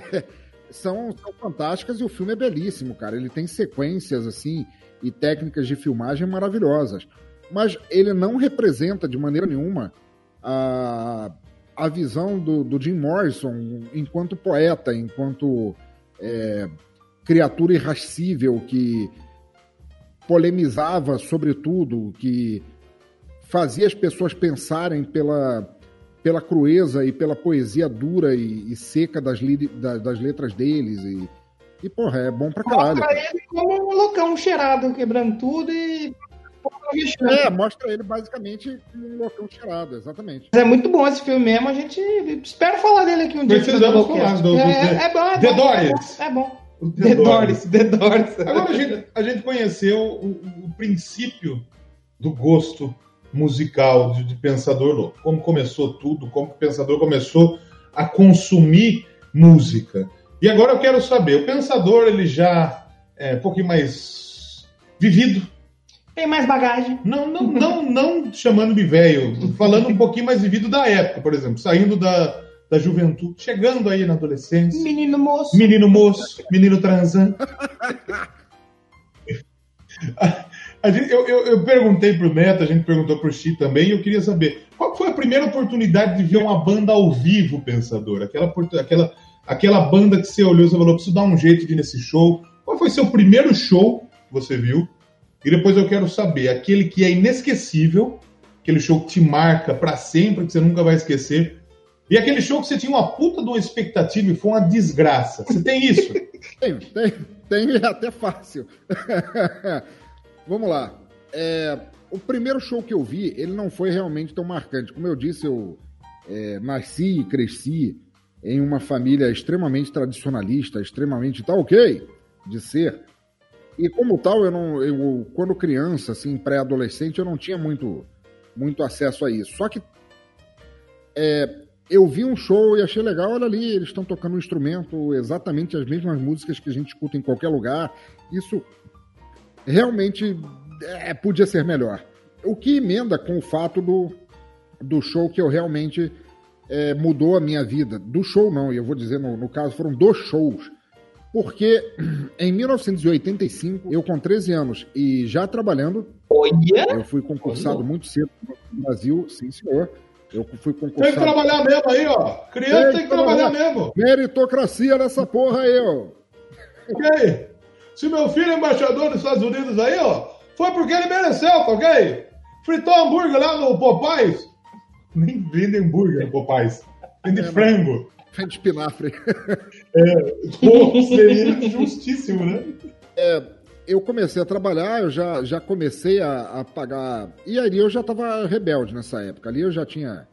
são, são fantásticas e o filme é belíssimo, cara. Ele tem sequências assim e técnicas de filmagem maravilhosas. Mas ele não representa de maneira nenhuma a, a visão do, do Jim Morrison enquanto poeta, enquanto é, criatura irracível que polemizava sobre tudo, que fazia as pessoas pensarem pela, pela crueza e pela poesia dura e, e seca das, li- da- das letras deles. E, e, porra, é bom pra caralho. Mostra ele como um loucão cheirado, quebrando tudo e. É, mostra ele basicamente como um loucão cheirado, exatamente. Mas é muito bom esse filme mesmo, a gente espera falar dele aqui um dia. Precisamos falar do- é, é bom, é bom, Doris. É bom. The Doris, The Doris. Agora a gente, a gente conheceu o, o princípio do gosto musical de, de Pensador Louco. Como começou tudo, como o Pensador começou a consumir música. E agora eu quero saber, o Pensador ele já é um pouquinho mais vivido, Tem mais bagagem. não, não, não, não chamando de velho, falando um pouquinho mais vivido da época, por exemplo, saindo da, da juventude, chegando aí na adolescência. Menino moço. Menino moço, menino a gente- eu, eu- eu perguntei pro Neto, a gente perguntou pro Chi também, e eu queria saber qual foi a primeira oportunidade de ver uma banda ao vivo, Pensador? Aquela, aquela, aquela banda que você olhou e falou, preciso dar um jeito de ir nesse show. Qual foi seu primeiro show que você viu? E depois eu quero saber, aquele que é inesquecível, aquele show que te marca pra sempre, que você nunca vai esquecer. E aquele show que você tinha uma puta de uma expectativa e foi uma desgraça. Você tem isso? Tem, tem, tem é até fácil. Vamos lá. É, o primeiro show que eu vi, ele não foi realmente tão marcante. Como eu disse, eu é, nasci e cresci em uma família extremamente tradicionalista, extremamente tá ok de ser. E como tal, eu não, eu, quando criança, assim, pré-adolescente, eu não tinha muito, muito acesso a isso. Só que é, eu vi um show e achei legal, olha ali, eles estão tocando um instrumento, exatamente as mesmas músicas que a gente escuta em qualquer lugar. Isso realmente é, podia ser melhor. O que emenda com o fato do, do show que eu realmente é, mudou a minha vida. Do show não, e eu vou dizer, no, no caso, foram dois shows. Porque em 1985, eu com 13 anos e já trabalhando, Olha! eu fui concursado muito cedo no Brasil, sim senhor. Eu fui Tem que concursado. trabalhar mesmo aí, ó. Criança Tem tem que trabalhar trabalhar. mesmo. Meritocracia nessa porra aí, ó. Ok? Se meu filho é embaixador dos Estados Unidos aí, ó, foi porque ele mereceu, tá ok? Fritou hambúrguer lá no Popeyes. Nem vende hambúrguer no Popeyes. Vende frango. Fé de espinafre. Pô, seria justíssimo, né? Eu comecei a trabalhar, eu já, já comecei a, a pagar. E aí eu já tava rebelde nessa época. Ali eu já tinha.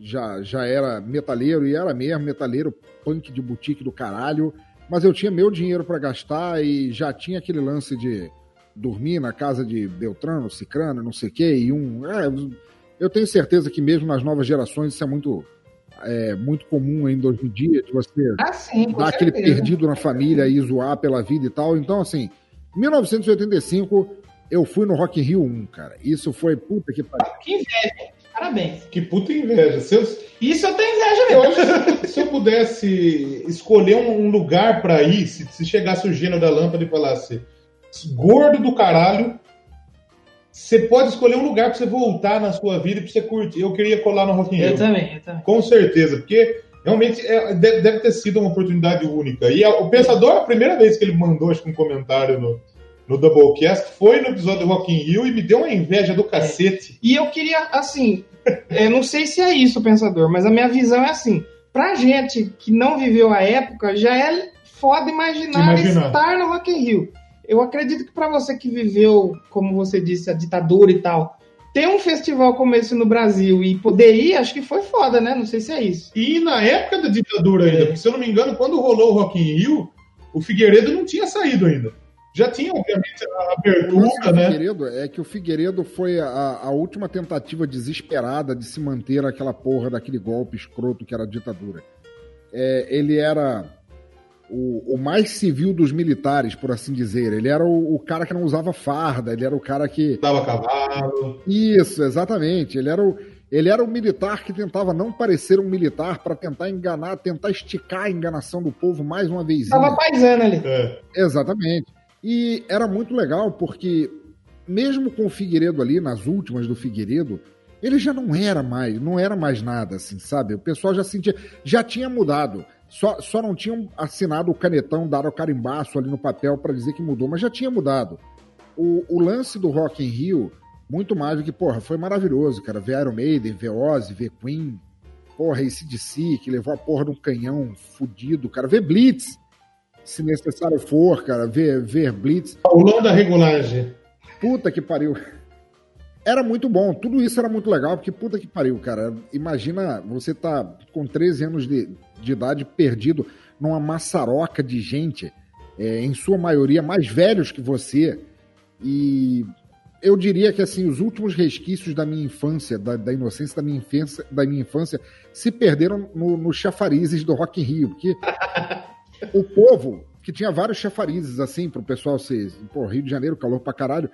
Já, já era metaleiro, e era mesmo, metaleiro punk de boutique do caralho. Mas eu tinha meu dinheiro para gastar e já tinha aquele lance de dormir na casa de Beltrano, Cicrano, não sei o quê, e um. é, eu tenho certeza que mesmo nas novas gerações isso é muito, é, muito comum ainda hoje em dia, de você Ah, sim, dar aquele certeza. perdido na família e zoar pela vida e tal. Então, assim, 1985, eu fui no Rock in Rio 1, cara. Isso foi puta que pariu. Que inveja. Parabéns. Que puta inveja. Se eu, Isso eu tenho inveja eu mesmo. que se eu pudesse escolher um lugar pra ir, se, se chegasse o gênio da lâmpada e falasse gordo do caralho, você pode escolher um lugar para você voltar na sua vida e pra você curtir. Eu queria colar no Rock in Rio. Eu também, eu também. Com certeza, porque realmente é, deve, deve ter sido uma oportunidade única. E o Pensador, a primeira vez que ele mandou acho que um comentário no, no Doublecast foi no episódio do Rock in Rio e me deu uma inveja do cacete. E eu queria, assim, eu não sei se é isso, pensador, mas a minha visão é assim: pra gente que não viveu a época, já é foda imaginar, Imaginar. estar no Rock in Rio. Eu acredito que pra você que viveu, como você disse, a ditadura e tal, ter um festival como esse no Brasil e poder ir, acho que foi foda, né? Não sei se é isso. E na época da ditadura ainda, É. porque se eu não me engano, quando rolou o Rock in Rio, o Figueiredo não tinha saído ainda. Já tinha, obviamente, a abertura, né? Figueiredo é que o Figueiredo foi a, a última tentativa desesperada de se manter aquela porra daquele golpe escroto que era a ditadura. É, ele era o, o mais civil dos militares, por assim dizer. Ele era o, o cara que não usava farda, ele era o cara que. Dava cavalo. Isso, exatamente. Ele era o, ele era o militar que tentava não parecer um militar para tentar enganar, tentar esticar a enganação do povo mais uma vez. Tava paisando ali. É. Exatamente. E era muito legal porque, mesmo com o Figueiredo ali, nas últimas do Figueiredo, ele já não era mais, não era mais nada, assim, sabe? O pessoal já sentia, já tinha mudado. Só, só não tinham assinado o canetão, dado o carimbaço ali no papel para dizer que mudou, mas já tinha mudado. O, o lance do Rock in Rio, muito mais do que, porra, foi maravilhoso, cara. Ver Iron Maiden, ver Ozzy, ver Queen, porra, ACDC, que levou a porra de um canhão fudido, cara. Ver Blitz, se necessário for, cara, ver, ver Blitz. Paulão da regulagem. Puta que pariu. Era muito bom, tudo isso era muito legal, porque puta que pariu, cara. Imagina você tá com 13 anos de, de idade perdido numa maçaroca de gente, é, em sua maioria mais velhos que você, e eu diria que assim, os últimos resquícios da minha infância, da, da inocência da minha infância, da minha infância, se perderam no, nos chafarizes do Rock in Rio, porque o povo, que tinha vários chafarizes assim, pro pessoal se. Pô, Rio de Janeiro, calor pra caralho,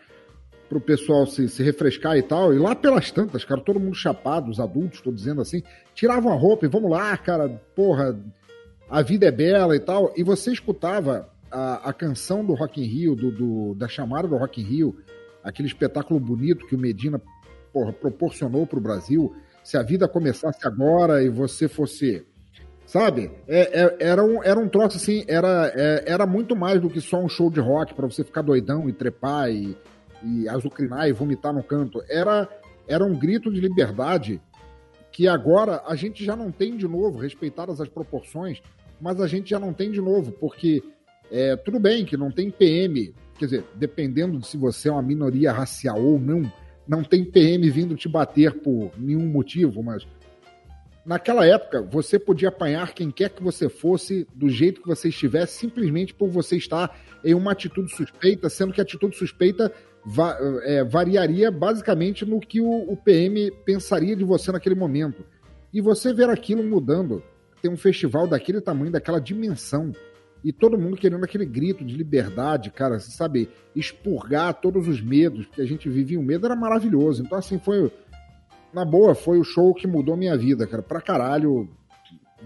pro pessoal se, se refrescar e tal, e lá pelas tantas, cara, todo mundo chapado, os adultos, tô dizendo assim, tiravam a roupa e vamos lá, cara, porra, a vida é bela e tal, e você escutava a, a canção do Rock in Rio, do, do- da chamada do Rock in Rio, aquele espetáculo bonito que o Medina porra, proporcionou pro Brasil, se a vida começasse agora e você fosse Sabe? É- é- era, um, era um troço assim, era, é- era muito mais do que só um show de rock pra você ficar doidão e trepar e, e azucrinar e vomitar no canto. Era, era um grito de liberdade que agora a gente já não tem de novo, respeitadas as proporções, mas a gente já não tem de novo, porque é, tudo bem que não tem PM, quer dizer, dependendo de se você é uma minoria racial ou não, não tem PM vindo te bater por nenhum motivo, mas naquela época você podia apanhar quem quer que você fosse, do jeito que você estivesse, simplesmente por você estar em uma atitude suspeita, sendo que a atitude suspeita va- é, variaria basicamente no que o, o PM pensaria de você naquele momento. E você ver aquilo mudando, ter um festival daquele tamanho, daquela dimensão, e todo mundo querendo aquele grito de liberdade, cara, sabe, expurgar todos os medos, porque a gente vivia o medo, era maravilhoso. Então, assim, foi, na boa, foi o show que mudou minha vida, cara, pra caralho.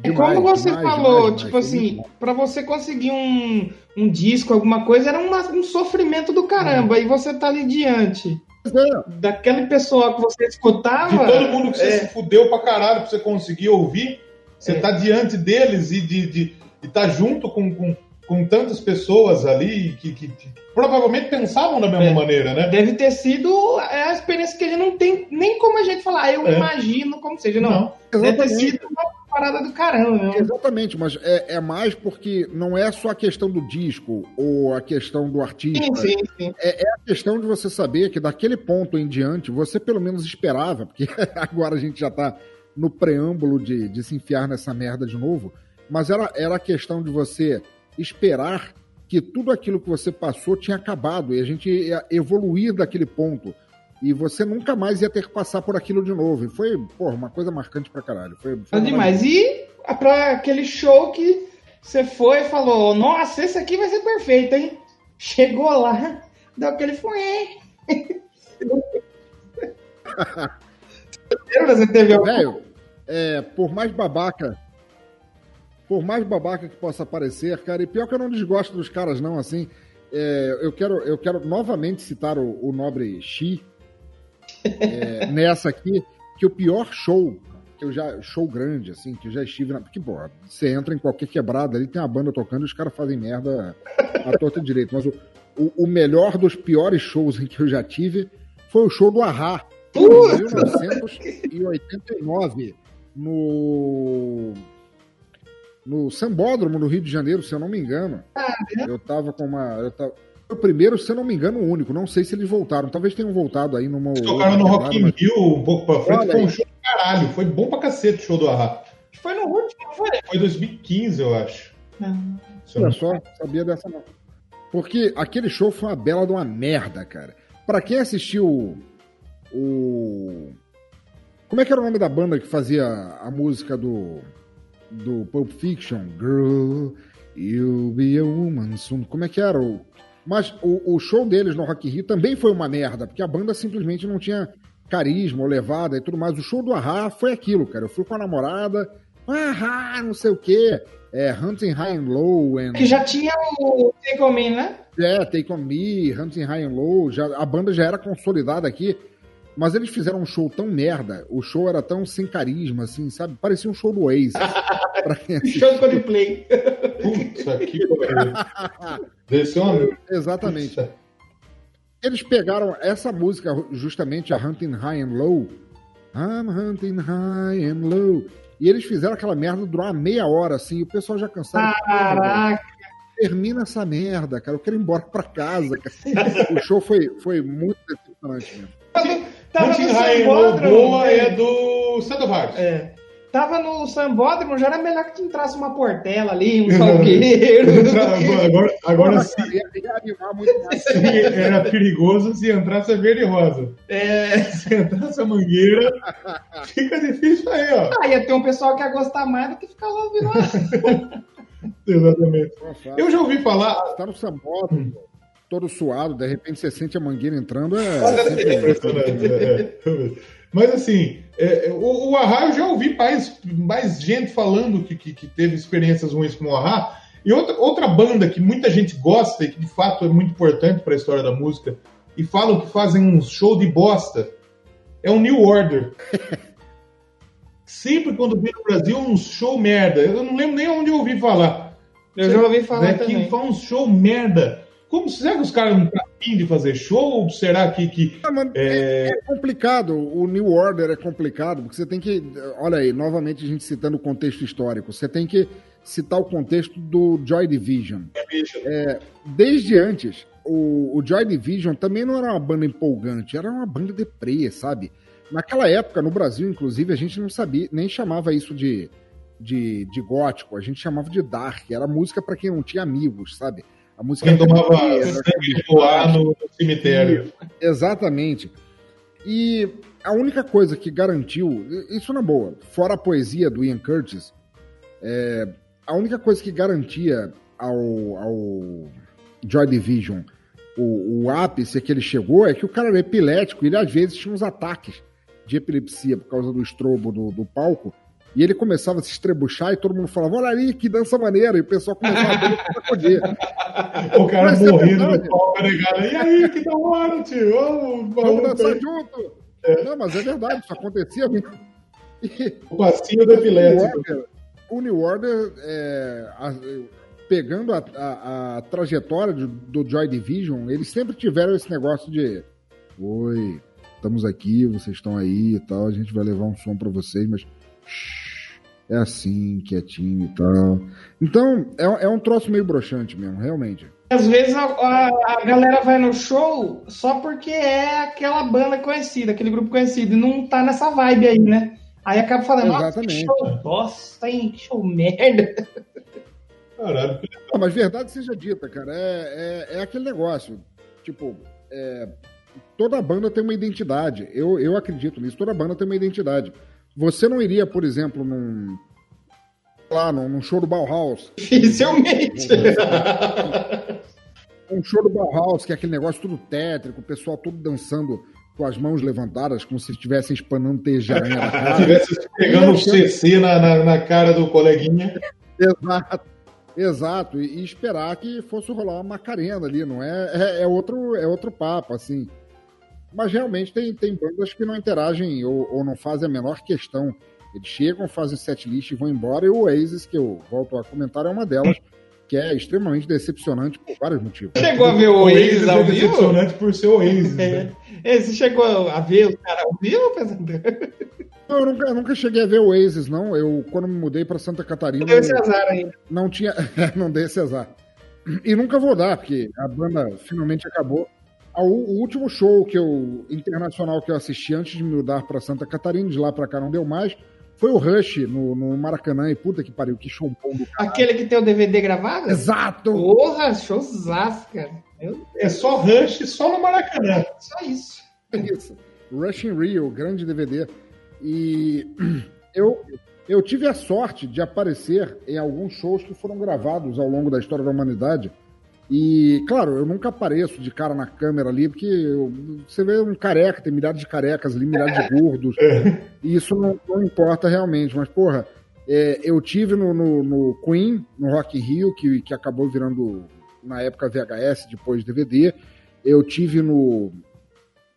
É Demais, como você demais, falou, demais, tipo assim, pra você conseguir um, um disco, alguma coisa, era uma- um sofrimento do caramba. E você tá ali diante é, daquele pessoal que você escutava. De todo mundo que você é. se fudeu pra caralho pra você conseguir ouvir, você É. tá diante deles e de, de, de tá junto com, com, com tantas pessoas ali que, que- que provavelmente pensavam da mesma É. maneira, né? Deve ter sido a experiência que a gente não tem nem como a gente falar, "Ah, eu É. imagino como seja. Não. Deve ter sido uma parada do caramba mesmo. Exatamente, mas é, é mais porque não é só a questão do disco ou a questão do artista. Sim, sim, sim. É, é a questão de você saber que daquele ponto em diante você pelo menos esperava, porque agora a gente já tá no preâmbulo de, de se enfiar nessa merda de novo, mas era, era a questão de você esperar que tudo aquilo que você passou tinha acabado e a gente ia evoluir daquele ponto. E você nunca mais ia ter que passar por aquilo de novo. E foi, porra, uma coisa marcante pra caralho. Foi, foi demais. E pra aquele show que você foi e falou, nossa, esse aqui vai ser perfeito, hein? Chegou lá, deu aquele fuê. Lembra? Você teve. Velho, é, por mais babaca. Por mais babaca que possa parecer, cara, e pior que eu não desgosto dos caras, não, assim. é, eu, quero, eu quero novamente citar o, o nobre Xi, é, nessa aqui, que o pior show, que eu já. show grande, assim, que eu já estive na. Porque, pô, você entra em qualquer quebrada ali, tem uma banda tocando e os caras fazem merda à torta direito. Mas o, o, o melhor dos piores shows em que eu já tive foi o show do Ahá. Em 1989, no no Sambódromo, no Rio de Janeiro, se eu não me engano. Eu tava com uma. Eu tava... O primeiro, se eu não me engano, o único. Não sei se eles voltaram. Talvez tenham voltado aí numa. Eles tocaram no Rock in mas- Rio um pouco pra frente, Olha foi um aí. show do caralho. Foi bom pra cacete o show do Ahá. Foi no último, foi? Foi 2015, eu acho. Não- Olha só, sabia dessa não. Porque aquele show foi uma bela de uma merda, cara. Pra quem assistiu o. Como é que era o nome da banda que fazia a música do. do Pulp Fiction? Girl, you'll be a woman soon. Como é que era? O... Mas o, o show deles no Rock Rio também foi uma merda, porque a banda simplesmente não tinha carisma ou levada e tudo mais. O show do Ahá foi aquilo, cara. Eu fui com a namorada, Ahá, não sei o quê. É, Hunting High and Low and Que já tinha o Take On Me, né? é, Take On Me, Hunting High and Low, já, a banda já era consolidada aqui, mas eles fizeram um show tão merda, o show era tão sem carisma, assim, sabe? Parecia um show do Oasis. pra. Show do Coldplay. Putz, aqui pariu. Uma. Exatamente. Eles pegaram essa música, justamente a Hunting High and Low, I'm hunting high and low, e eles fizeram aquela merda durar uma meia hora, assim, e o pessoal já cansado. Caraca. Termina essa merda, cara, eu quero ir embora pra casa, cara. O show foi, foi muito decepcionante mesmo. Tava Hunting High and Low boa é do Sandoval. É. Tava no Sambódromo, já era melhor que entrasse uma portela ali, um salgueiro. Agora, agora sim, era perigoso se entrasse a verde e rosa. É. Se entrasse a mangueira, fica difícil aí, ó. Ah, ia ter um pessoal que ia gostar mais do que ficar lá ouvindo. Exatamente. Eu já ouvi falar. tá no sambódromo, todo suado, de repente você sente a mangueira entrando, é, É impressionante. é, é. Mas assim, é, o, o Ahá eu já ouvi mais, mais gente falando que, que, que teve experiências ruins com o Ahá. E outra, outra banda que muita gente gosta e que de fato é muito importante para a história da música e falam que fazem um show de bosta é o New Order. Sempre quando vem no Brasil um show merda. Eu não lembro nem onde eu ouvi falar. Eu já ouvi falar né, também. que faz um show merda. Como será que os caras não de fazer show? Ou será que, que Ah, mas é... é complicado, o New Order é complicado, porque você tem que, olha aí, novamente a gente citando o contexto histórico, você tem que citar o contexto do Joy Division. É, desde antes, o, o Joy Division também não era uma banda empolgante, era uma banda deprê, sabe? Naquela época, no Brasil, inclusive, a gente não sabia, nem chamava isso de, de, de gótico, a gente chamava de dark, era música para quem não tinha amigos, sabe? A música quem tomava era- sangue voar no cemitério? Exatamente. E a única coisa que garantiu, isso na boa, fora a poesia do Ian Curtis, é, a única coisa que garantia ao, ao Joy Division o, o ápice que ele chegou é que o cara era epilético, ele às vezes tinha uns ataques de epilepsia por causa do estrobo do, do palco, e ele começava a se estrebuchar e todo mundo falava, olha ali, que dança maneira, e o pessoal começava a ver pra sacudir. O cara Mas é morrendo no verdade. palco, negado. E aí, que da hora, tio? Vamos dançar aí. junto! Não, mas é verdade, isso acontecia. E O passinho New epilético. O New Order, é, a- pegando a, a- a trajetória do, do Joy Division, eles sempre tiveram esse negócio de Oi, estamos aqui, vocês estão aí e tal, a gente vai levar um som pra vocês, mas é assim, quietinho e tal. Então, é, é um troço meio broxante mesmo, realmente. Às vezes a, a- a galera vai no show só porque é aquela banda conhecida, aquele grupo conhecido, e não tá nessa vibe aí, né? Aí acaba falando, nossa, que Exatamente. show bosta, hein? Que show merda. Caralho. Ah, mas verdade seja dita, cara, é, é, é aquele negócio. Tipo, é, toda banda tem uma identidade. Eu, eu acredito nisso, toda banda tem uma identidade. Você não iria, por exemplo, num. Lá, num, num show do Bauhaus. Dificilmente. Um show do Bauhaus, que é aquele negócio tudo tétrico, o pessoal todo dançando com as mãos levantadas, como se estivessem espanando teia de aranha na Se cara. tivesse pegando um CC na, na, na cara do coleguinha. Exato. Exato, e, e esperar que fosse rolar uma macarena ali, não é? É, é outro, é outro papo, assim. Mas realmente tem, tem bandas que não interagem ou, ou não fazem a menor questão. Eles chegam, fazem setlist e vão embora. E o Oasis, que eu volto a comentar, é uma delas, que é extremamente decepcionante por vários motivos. Chegou a ver o Oasis ao é vivo? decepcionante por ser Oasis. né? É, Você chegou a ver os caras ao vivo? Não, eu nunca, eu nunca cheguei a ver o Oasis, não. Eu, quando me mudei para Santa Catarina, Deu esse azar ainda. não tinha. não dei esse azar. E nunca vou dar, porque a banda finalmente acabou. Ah, O, o último show que eu internacional que eu assisti antes de me mudar para Santa Catarina, de lá para cá não deu mais, foi o Rush no, no Maracanã. E puta que pariu, que show bom do cara. Aquele que tem o DVD gravado? Exato! Porra, showzaço, cara. É só Rush, só no Maracanã. só isso. Isso. Rush in Rio, grande DVD. E eu, eu tive a sorte de aparecer em alguns shows que foram gravados ao longo da história da humanidade. E, claro, eu nunca apareço de cara na câmera ali, porque eu- você vê um careca, tem milhares de carecas ali, milhares de gordos. e isso não, não importa realmente. Mas, porra, é, eu tive no, no- no Queen, no Rock in Rio, que, que acabou virando, na época, VHS, depois DVD. Eu tive no.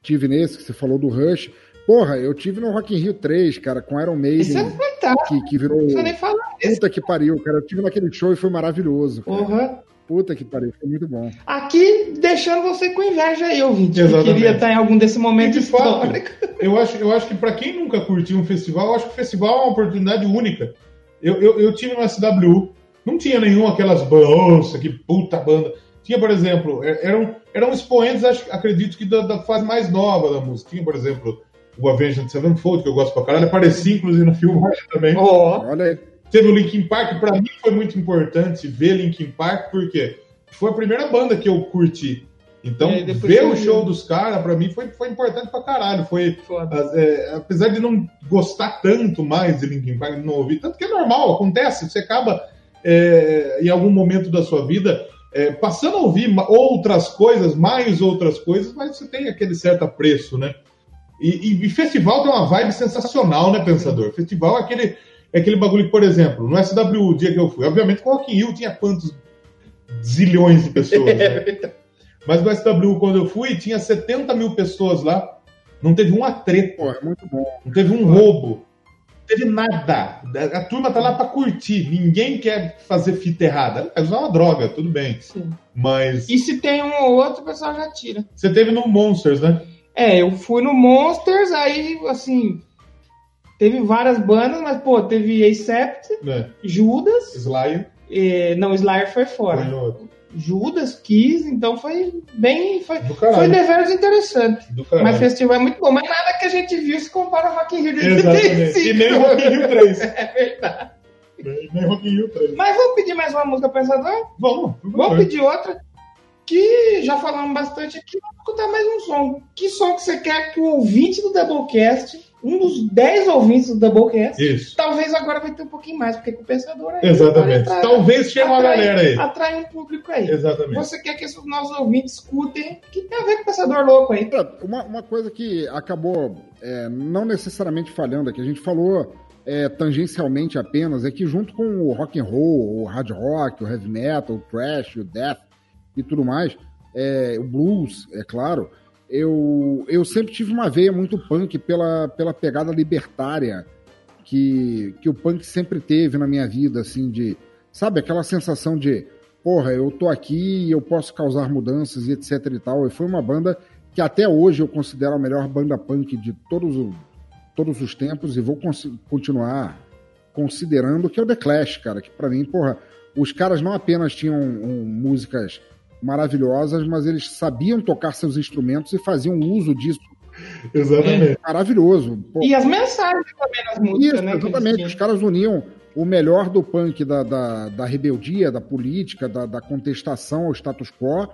Tive nesse que você falou do Rush. Porra, eu tive no Rock in Rio 3, cara, com Iron Isso é Maiden, fantástico. que, que virou. Não nem falar. Puta que pariu, cara. Eu tive naquele show e foi maravilhoso. cara. Porra. Puta que pariu, foi muito bom. Aqui, deixando você com inveja aí, ouvinte. Exatamente. queria estar em algum desse momento E de fato, histórico. Eu acho, eu acho que para quem nunca curtiu um festival, eu acho que o festival é uma oportunidade única. Eu, eu, eu tive no SWU, não tinha nenhum aquelas bandas, que puta banda. Tinha, por exemplo, er- eram, eram expoentes, acho, acredito que da, da fase mais nova da música. Tinha, por exemplo, o Avenged Sevenfold, que eu gosto pra caralho, aparecia inclusive no filme também. Ó, Olha aí. Teve o Linkin Park, pra mim foi muito importante ver Linkin Park, porque foi a primeira banda que eu curti. Então, É, ver o show dos caras, pra mim, foi, foi importante pra caralho. Foi, é, apesar de não gostar tanto mais de Linkin Park, não ouvir, tanto que é normal, acontece, você acaba é, em algum momento da sua vida é, passando a ouvir outras coisas, mais outras coisas, mas você tem aquele certo apreço, né? E, e- e festival tem uma vibe sensacional, né, Pensador? Festival é aquele, é aquele bagulho que, por exemplo, no SW, o dia que eu fui, obviamente com o Rock in Rio tinha quantos zilhões de pessoas, né? Mas no SW, quando eu fui, tinha 70 mil pessoas lá, não teve uma treta. Pô, é muito bom. Não teve um roubo. Não teve nada. A a turma tá lá pra curtir. Ninguém quer fazer fita errada. É usar uma droga, tudo bem. Sim. Mas E se tem um ou outro, o pessoal já tira. você teve no Monsters, né? É, eu fui no Monsters, aí, assim, teve várias bandas, mas, pô, teve Acept, né? Judas, Slayer. eh, não, Slayer foi Foi fora. outro. Judas, Kiss, então foi bem, foi, foi deveras interessante. Mas o festival é muito bom, mas nada que a gente viu se compara ao Rock in Rio de Exatamente. 85. E nem Rock in Rio 3. É verdade. Nem nem Rock in Rio 3. Mas vamos pedir mais uma música pensador? Vamos. Vamos pedir outra. Que já falamos bastante aqui, vamos escutar mais um som. Que som que você quer que o ouvinte do Doublecast, um dos 10 ouvintes do Doublecast, Isso. talvez agora vai ter um pouquinho mais, porque com o pensador aí. Exatamente. atrai- Talvez chegue uma atrai- galera aí. Atrai um público aí. Exatamente. Você quer que esses nossos ouvintes escutem que tem a ver com o pensador louco aí. Uma, uma coisa que acabou é, não necessariamente falhando aqui, a gente falou é, tangencialmente apenas, é que junto com o rock and roll, o hard rock, o heavy metal, o thrash, o death e tudo mais, é, o blues, é claro, eu, eu sempre tive uma veia muito punk pela, pela pegada libertária que, que o punk sempre teve na minha vida, assim, de, sabe, aquela sensação de, porra, eu tô aqui e eu posso causar mudanças e etc e tal. E foi uma banda que até hoje eu considero a melhor banda punk de todos, todos os tempos e vou continuar considerando que é o The Clash, cara, que pra mim, porra, os caras não apenas tinham um, músicas maravilhosas, mas eles sabiam tocar seus instrumentos e faziam uso disso Exatamente. maravilhoso. Pô, E as mensagens também nas músicas, isso, né? exatamente. Os caras uniam o melhor do punk, da, da, da rebeldia, da política, da, da contestação ao status quo,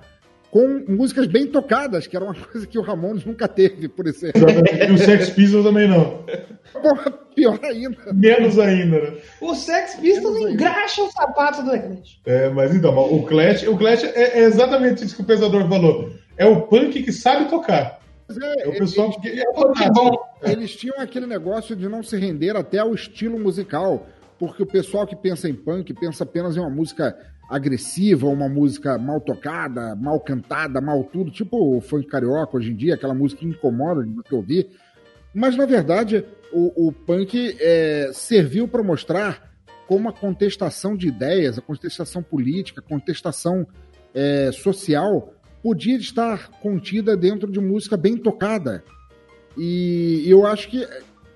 com músicas bem tocadas, que era uma coisa que o Ramones nunca teve, por exemplo. E o Sex Pistols também não. Porra, pior ainda. Menos ainda, né? O Sex Pistols engraxa o sapato do Eclipse. É, mas então, o Clash, o Clash é, é exatamente isso que o Pensador falou. É o punk que sabe tocar. É é, o pessoal que é que bom. eles tinham aquele negócio de não se render até ao estilo musical. porque o pessoal que pensa em punk pensa apenas em uma música agressiva, uma música mal tocada, mal cantada, mal tudo, tipo o funk carioca hoje em dia, aquela música que incomoda de você ouvir. Mas, na verdade, o, o punk é, serviu para mostrar como a contestação de ideias, a contestação política, a contestação é, social podia estar contida dentro de música bem tocada. E eu acho que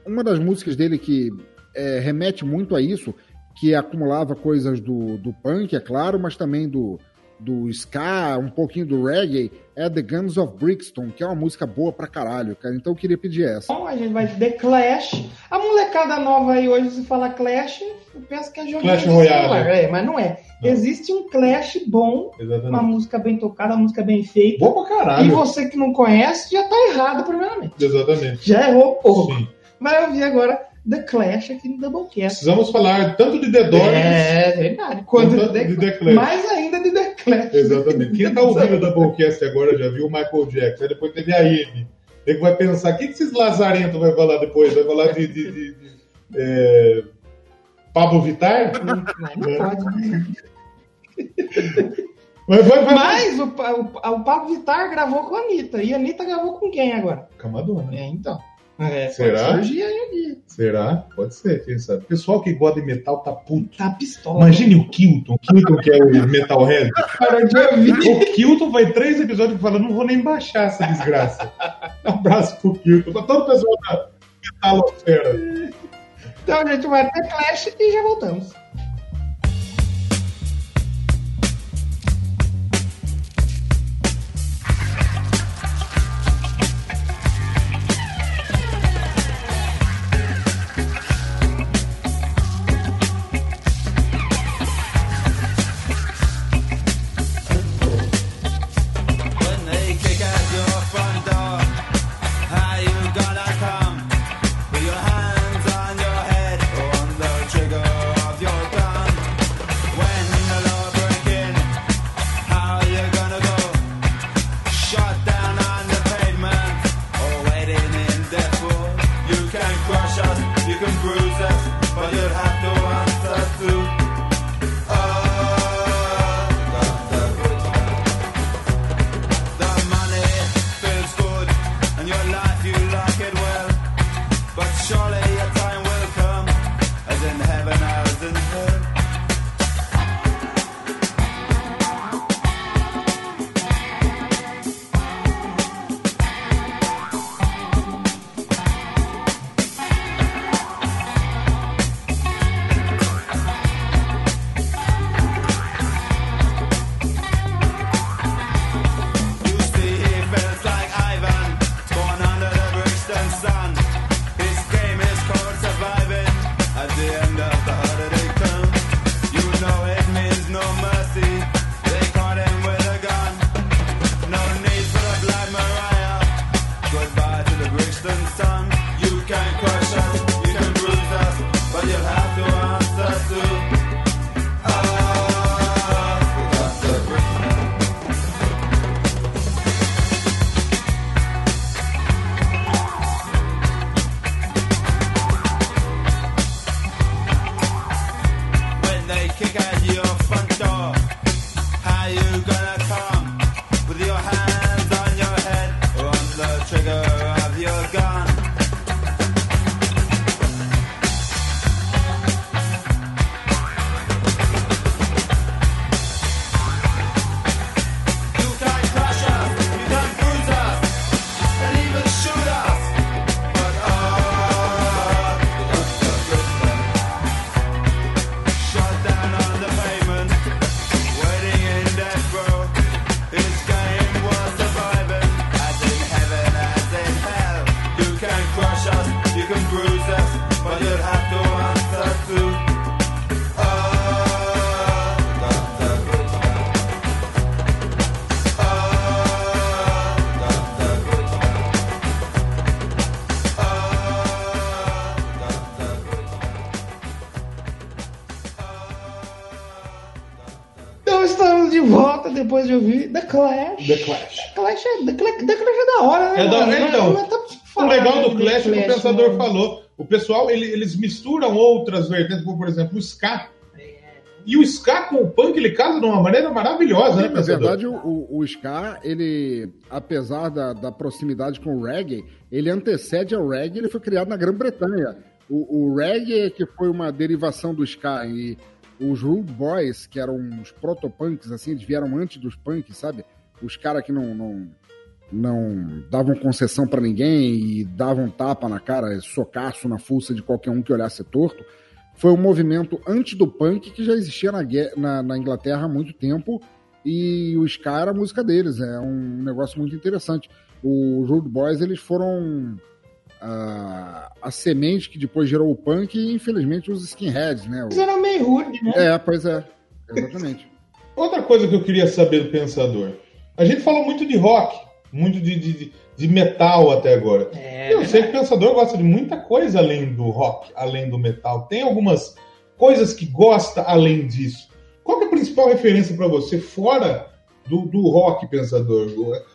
uma das músicas dele que é, remete muito a isso, que acumulava coisas do, do punk, é claro, mas também do, do ska, um pouquinho do reggae, é The Guns of Brixton, que é uma música boa pra caralho, cara. Então eu queria pedir essa. Bom, a gente vai The Clash. A molecada nova aí hoje, se fala Clash, eu penso que é jogo Clash Royale. celular. É, mas não é. Não. Existe um Clash bom, uma Exatamente. música bem tocada, uma música bem feita. Bom pra E caralho. você que não conhece, já tá errado, primeiramente. Exatamente. Já errou pouco. Sim. Vai ouvir agora The Clash aqui no Doublecast. Precisamos falar tanto de The Doors É verdade. Quando quanto The, de The Clash. Mais ainda de The Clash. Exatamente. Quem tá ouvindo o Doublecast agora já viu o Michael Jackson, aí depois teve a Amy. Ele vai pensar, o que, que esses lazarentos vai falar depois? Vai falar de, de- de- de, é, Pablo Vittar? Mas não pode, né? Mas vai, vai. Mas o, o, o Pablo Vittar gravou com a Anitta. E a Anitta gravou com quem agora? Com a Madonna. É, então. É, Será? Pode surgir aí um. Será? Pode ser, quem sabe. O pessoal que gosta de metal tá puto. Tá pistola. Imagine o Kilton, o Kilton que é o Metalhead. Para de ouvir. O Kilton vai três episódios e fala: não vou nem baixar essa desgraça. Um abraço pro Kilton, pra todo o pessoal da metalosfera. Então a gente vai até Clash e já voltamos. Ouvir The Clash. The Clash. Clash é, The Clash, The Clash é da hora, né? É da hora, então. Tá pra O legal do de Clash é que o pensador mano. falou. o pessoal, ele- eles misturam outras vertentes, como por exemplo o ska. E o ska com o punk, ele casa de uma maneira maravilhosa, né, Na pensador? verdade, o, o- o ska, ele, apesar da, da proximidade com o reggae, ele antecede ao reggae, ele foi criado na Grã-Bretanha. O, o reggae é que foi uma derivação do ska e os Rude Boys, que eram uns proto-punks, assim, eles vieram antes dos punks, sabe? Os caras que não, não, não davam concessão pra ninguém e davam tapa na cara, socaço na fuça de qualquer um que olhasse torto. Foi um movimento antes do punk que já existia na, na, na Inglaterra há muito tempo e o ska era a música deles. É um negócio muito interessante. Os Rude Boys, eles foram a, a semente que depois gerou o punk e, infelizmente, os skinheads, né? Eles eram meio rude, né? É, pois é. Exatamente. Outra coisa que eu queria saber do pensador. A gente falou muito de rock, muito de, de, de- de metal até agora. É, eu sei que o pensador gosta de muita coisa além do rock, além do metal. Tem algumas coisas que gosta além disso. Qual que é a principal referência para você fora do, do rock, pensador?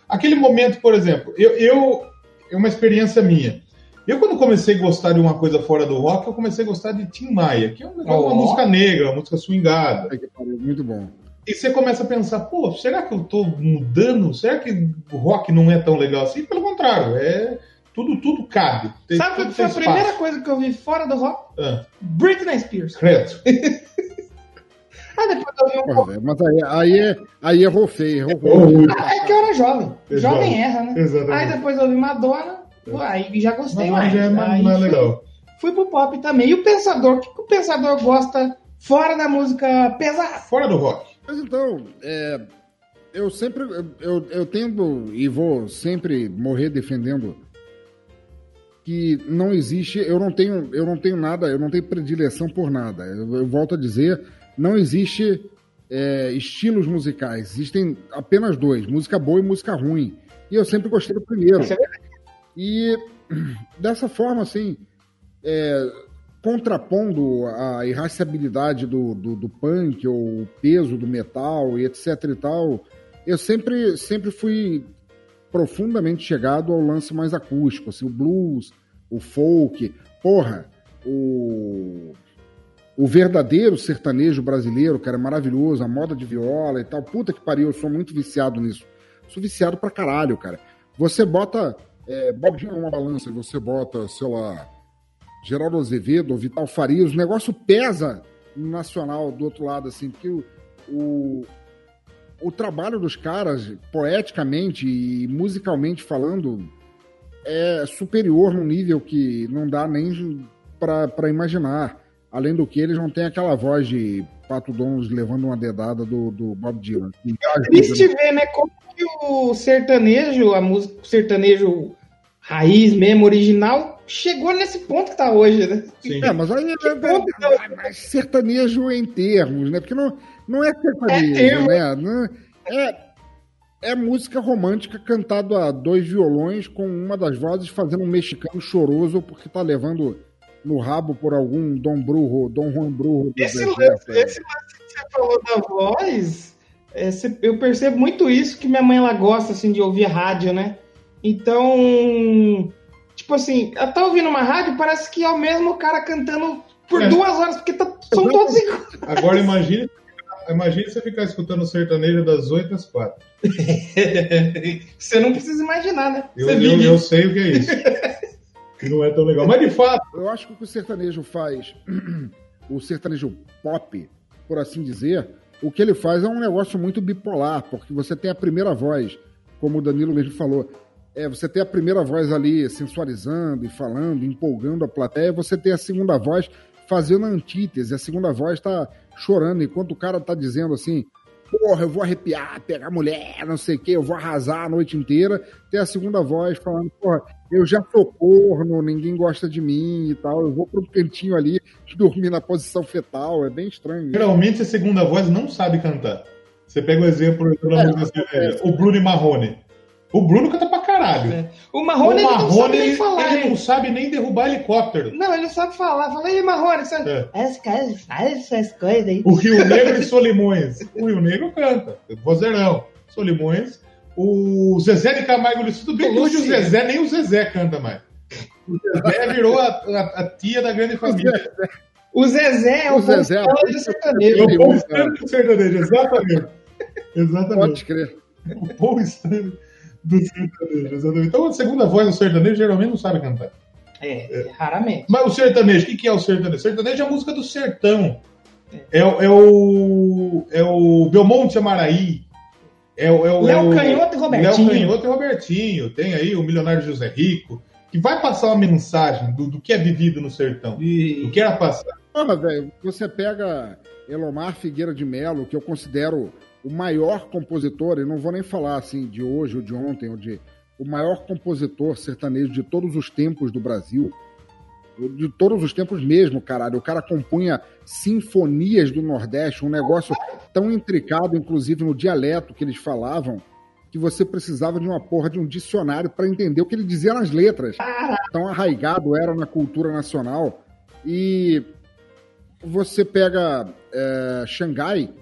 Aquele momento, por exemplo, eu, eu é uma experiência minha. Eu, quando comecei a gostar de uma coisa fora do rock, eu comecei a gostar de Tim Maia, que é um negócio- uma Oh. música negra, uma música swingada. É que Muito bom. E você começa a pensar, pô, será que eu tô mudando? Será que o rock não é tão legal assim? Pelo contrário, é tudo, tudo cabe. Tem- Sabe tudo qual foi a primeira coisa que eu vi fora do rock? Ah, Britney Spears. credo. Ah, depois eu vi um pouco. mas aí, aí, é, aí errou feio, errou feio. Ah, é que eu era jovem. É Jovem jovem. erra, né? Exatamente. Aí depois eu vi Madonna, pô, aí já gostei Mas mais. já é mais, Aí mais fui- legal. Fui pro pop também. E o Pensador, o que que o Pensador gosta fora da música pesada? Fora do rock. Mas então, é, eu sempre, eu, eu tendo e vou sempre morrer defendendo que não existe, eu não tenho, eu não tenho nada, eu não tenho predileção por nada. Eu, eu volto a dizer, não existe é, estilos musicais, existem apenas dois, música boa e música ruim. E eu sempre gostei do primeiro. Isso é verdade. E dessa forma, assim, é, contrapondo a irraciabilidade do, do, do punk ou o peso do metal e etc e tal, eu sempre, sempre fui profundamente chegado ao lance mais acústico, assim, o blues, o folk, porra, o, o verdadeiro sertanejo brasileiro, cara, é maravilhoso, a moda de viola e tal, puta que pariu, eu sou muito viciado nisso. Sou viciado pra caralho, cara. Você bota é, Bob Dylan balança e você bota, sei lá, Geraldo Azevedo Vital Farias, o negócio pesa no nacional do outro lado, assim, porque o, o, o trabalho dos caras, poeticamente e musicalmente falando, é superior num nível que não dá nem para imaginar. Além do que, eles não têm aquela voz de Pato Donald levando uma dedada do, do Bob Dylan. Triste ver, né? Como que o sertanejo, a música o sertanejo raiz mesmo, original, chegou nesse ponto que tá hoje, né? Sim. É, mas aí é, ponto é, é, mas sertanejo em termos, né? Porque não, não é sertanejo, É né? Não- é, é música romântica cantado a dois violões com uma das vozes fazendo um mexicano choroso porque tá levando no rabo por algum Dom Brujo, Dom Juan Brujo. do Esse deserto, lance, né? esse lance que você falou da voz, é, cê- eu percebo muito isso, que minha mãe ela gosta assim, de ouvir rádio, né? Então, tipo assim, ela tá ouvindo uma rádio, parece que é o mesmo cara cantando por É. duas horas, porque tá- são todos iguais. Agora imagine, imagine você ficar escutando sertanejo das 8 às 4. Você não precisa imaginar, né? Eu, Você eu, vive. eu sei o que é isso. que não é tão legal. Mas de fato, Eu acho que o que o sertanejo faz, o sertanejo pop, por assim dizer, o que ele faz é um negócio muito bipolar, porque você tem a primeira voz, como o Danilo mesmo falou, é, você tem a primeira voz ali sensualizando e falando, empolgando a plateia, você tem a segunda voz fazendo a antítese, a segunda voz tá chorando, enquanto o cara tá dizendo assim, porra, eu vou arrepiar, pegar mulher, não sei o que, eu vou arrasar a noite inteira, tem a segunda voz falando, porra, eu já sou corno, ninguém gosta de mim e tal, eu vou pro cantinho ali dormir na posição fetal, é bem estranho. geralmente a segunda voz não sabe cantar. Você pega o exemplo da É, música sertaneja, o Bruno e Marrone. O Bruno canta caralho. É. O Marrone, o ele não sabe Marrone, nem falar. ele não sabe nem derrubar helicóptero. Não, ele não sabe falar. Fala aí, Marrone, você... É. Esse cara faz essas coisas aí. O Rio Negro e Solimões. O Rio Negro canta. Vozeirão. Solimões. O Zezé de Camargo Luciano. Tudo bem que hoje o. Zezé, nem o Zezé canta mais. O Zezé virou a, a, a tia da grande família. O Zezé é o, O Zezé é do sertanejo. É o Paul Deus, Stanley do sertanejo, exatamente. Exatamente. Pode crer. O Paul Stanley do sertanejo, exatamente. Então, a segunda voz do sertanejo geralmente não sabe cantar. É, raramente. Mas o sertanejo, o que, que é o sertanejo? Sertanejo é a música do sertão. É, o- é o. É o Belmonte Amaraí. É o. É o Léo é o- Canhoto e Robertinho. Léo Canhoto e Robertinho. Tem aí o milionário José Rico. Que vai passar uma mensagem do, do que é vivido no sertão. Do que era passado. Porra, velho, você pega Elomar Figueira de Melo, que eu considero o maior compositor, e não vou nem falar assim de hoje ou de ontem, ou de o maior compositor sertanejo de todos os tempos do Brasil. De todos os tempos mesmo, caralho. O cara compunha sinfonias do Nordeste, um negócio tão intricado, inclusive no dialeto que eles falavam, que você precisava de uma porra de um dicionário para entender o que ele dizia nas letras. Tão arraigado era na cultura nacional. E você pega é, Xangai,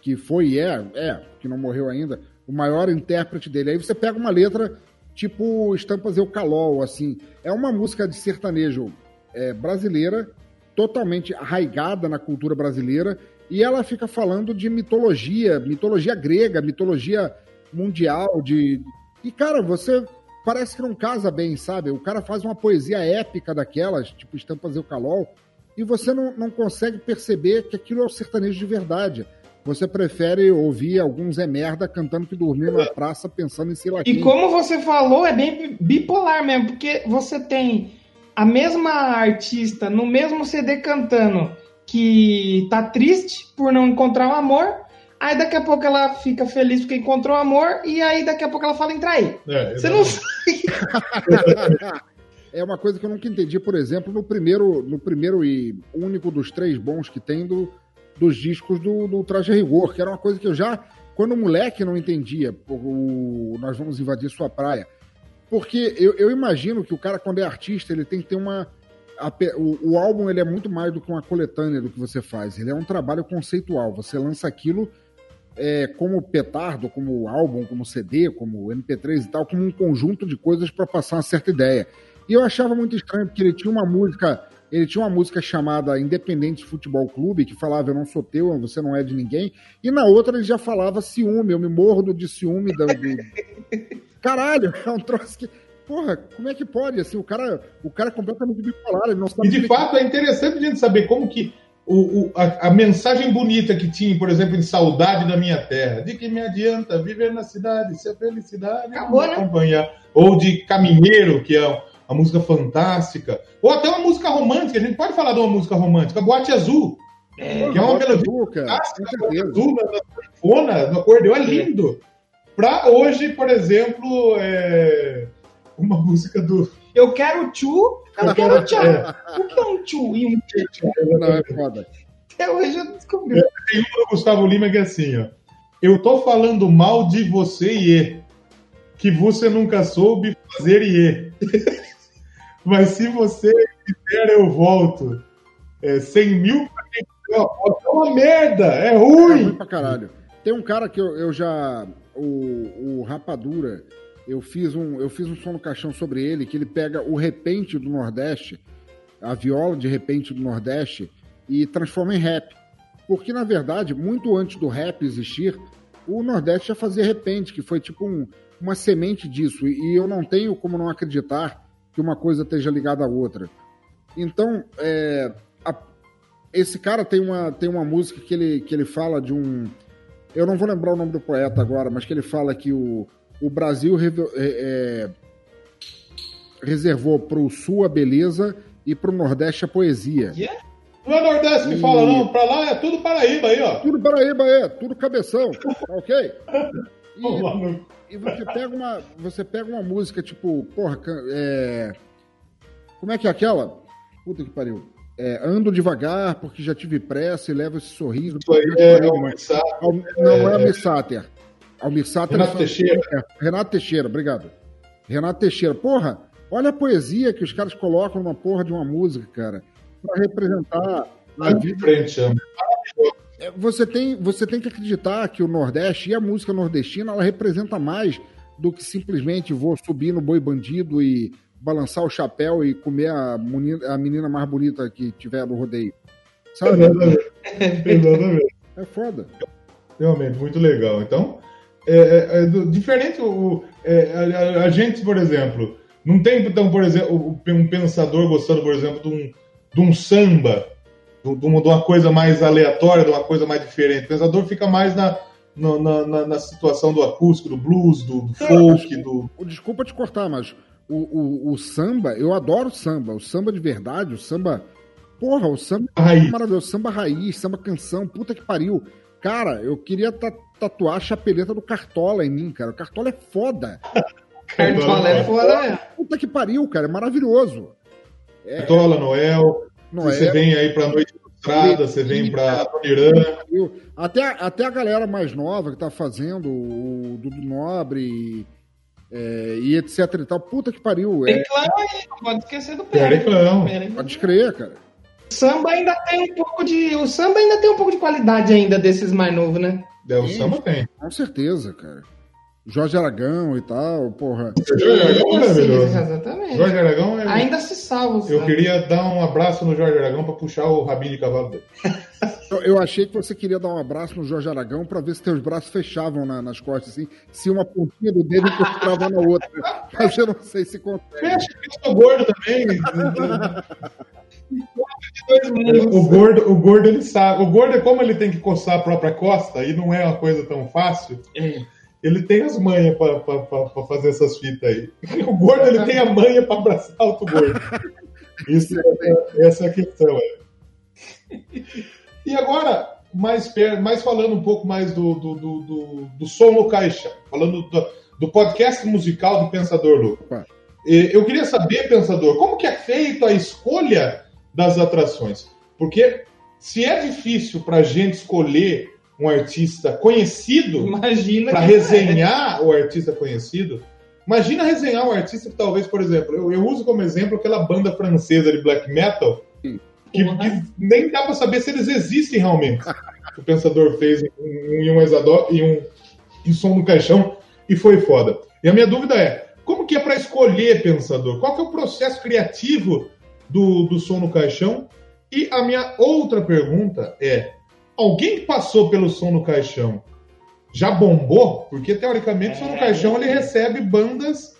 que foi e é, é, que não morreu ainda, o maior intérprete dele. Aí você pega uma letra tipo Estampas Eucalol, assim. É uma música de sertanejo é, brasileira, totalmente arraigada na cultura brasileira, e ela fica falando de mitologia, mitologia grega, mitologia mundial, de... E, cara, você parece que não casa bem, sabe? O cara faz uma poesia épica daquelas, tipo Estampas Eucalol, e você não, não consegue perceber que aquilo é o sertanejo de verdade. Você prefere ouvir alguns é merda cantando que dormiu na praça pensando em sei lá E como você falou, é bem bipolar mesmo, porque você tem a mesma artista no mesmo CD cantando que tá triste por não encontrar o amor, aí daqui a pouco ela fica feliz porque encontrou o amor, e aí daqui a pouco ela fala em trair. É, Você não é uma coisa que eu nunca entendi, por exemplo, no primeiro, no primeiro e único dos três bons que tem do, dos discos do, do Traje Rigor, que era uma coisa que eu já, quando moleque, não entendia. O, Nós vamos invadir sua praia. Porque eu, eu imagino que o cara, quando é artista, ele tem que ter uma. a o, o álbum ele é muito mais do que uma coletânea do que você faz. Ele é um trabalho conceitual. Você lança aquilo é, como petardo, como álbum, como CD, como MP3 e tal, como um conjunto de coisas para passar uma certa ideia. E eu achava muito estranho porque ele tinha uma música, ele tinha uma música chamada Independente Futebol Clube que falava eu não sou teu, você não é de ninguém, e na outra ele já falava ciúme, eu me mordo de ciúme do... Caralho, é um troço que Porra, como é que pode? Assim, o cara, o cara é completamente bipolar, ele não sabe E de fato é interessante a gente saber como que o, o- a, a mensagem bonita que tinha, por exemplo, em Saudade da Minha Terra, de que me adianta viver na cidade se a felicidade não Acabou, me né? acompanhar. Ou de Caminheiro, que é uma música fantástica. Ou até uma música romântica, a gente pode falar de uma música romântica, Boate Azul, É, que é uma melodia com certeza. azul na, na sanfona, no acordeão, é lindo. Pra hoje, por exemplo, é uma música do. eu quero tchu, eu quero tchau. O que é um tchu e um tchu? Não, é foda. Até hoje eu descobri. Tem uma do Gustavo Lima que é assim, ó. Eu tô falando mal de você e que você nunca soube fazer e Mas se você quiser, eu volto. É, 100 mil pra. É uma merda, é É ruim ruim. pra caralho. Tem um cara que eu, eu já. O, o Rapadura, eu fiz, um, eu fiz um som no caixão sobre ele, que ele pega o repente do Nordeste, a viola de repente do Nordeste, e transforma em rap. Porque, na verdade, muito antes do rap existir, o Nordeste já fazia repente, que foi tipo um- uma semente disso. E eu não tenho como não acreditar que uma coisa esteja ligada à outra. Então, é, a- esse cara tem uma, tem uma música que ele, que ele fala de um. Eu não vou lembrar o nome do poeta agora, mas que ele fala que o, o Brasil é, é, reservou para o Sul a beleza e para o Nordeste a poesia. Não é Nordeste que fala, não. Pra lá é tudo Paraíba aí, ó. Tudo Paraíba é, tudo cabeção, tá ok? E, e você pega uma, você pega uma música tipo, porra, é, como é que é aquela? Puta que pariu. É, ando devagar porque já tive pressa e levo esse sorriso. Isso aí é, é. Al- Não, não é Almir Sater. Almir Sater Renato é- Teixeira. é, Renato Teixeira, obrigado. Renato Teixeira. Porra, olha a poesia que os caras colocam numa porra de uma música, cara. Pra representar a Vai vida de frente, chama. é, você tem, você tem que acreditar que o Nordeste e a música nordestina ela representa mais do que simplesmente vou subir no boi bandido e balançar o chapéu e comer a menina, a menina mais bonita que tiver no rodeio. Sabe? Exatamente. Exatamente. É foda. Realmente, muito legal. Então, é, é, é diferente o, é, a, a- a gente, por exemplo, não tem, então, por exemplo, um pensador gostando, por exemplo, de um, de um samba, de, de uma, de uma coisa mais aleatória, de uma coisa mais diferente. O pensador fica mais na, na, na- na- na situação do acústico, do blues, do, do folk, do. O- Desculpa te cortar, mas o, o, o samba, eu adoro samba. O samba de verdade, o samba. Porra, o samba Raiz. é maravilhoso. Samba raiz, samba canção, puta que pariu. Cara, eu queria ta- tatuar a chapeleta do Cartola em mim, cara. O Cartola é foda. Cartola é foda mesmo. Puta que pariu, cara. É maravilhoso. Tola, Noel, Não você é? vem aí pra Noite Ilustrada, você vem pra Irã. Até, até a galera mais nova que tá fazendo, o Dudu Nobre é, e etc e tal. Puta que pariu. É, Tem clã aí, não pode esquecer do Periclão. Pode crer, cara. O samba ainda tem um pouco de. O samba ainda tem um pouco de qualidade ainda desses mais novos, né? É, o samba tem. Com certeza, cara. Jorge Aragão e tal, porra. Jorge Aragão é maravilhoso. Exatamente. Jorge Aragão é. Ainda se salva. o Eu queria dar um abraço no Jorge Aragão pra puxar o rabinho de cavalo dele. Eu, achei que você queria dar um abraço no Jorge Aragão pra ver se teus braços fechavam na- nas costas, assim, se uma pontinha do dedo encostava na outra. Mas eu não sei se consegue. Fecha, eu sou gordo também. O gordo, o gordo ele sabe. O gordo é como ele tem que coçar a própria costa e não é uma coisa tão fácil. É. Ele tem as manhas pra, pra, pra, pra fazer essas fitas aí. O gordo ele tem a manha pra abraçar outro gordo. Isso é, essa é a questão. É. E agora, mais, per- mais falando um pouco mais do, do, do, do, do som no caixa, falando do, do podcast musical do Pensador. Eh, Eu queria saber, Pensador, como que é feita a escolha das atrações? Porque se é difícil para a gente escolher um artista conhecido Imagina. para resenhar o artista conhecido, imagina resenhar um artista que talvez, por exemplo, eu, eu uso como exemplo aquela banda francesa de black metal, que, que nem dá para saber se eles existem realmente. o Pensador fez em, em um Exador e um em som no caixão e foi foda. E a minha dúvida é, como que é para escolher Pensador? Qual que é o processo criativo do, do som no caixão? E a minha outra pergunta é, alguém que passou pelo som no caixão já bombou? Porque teoricamente o som no É. caixão ele recebe bandas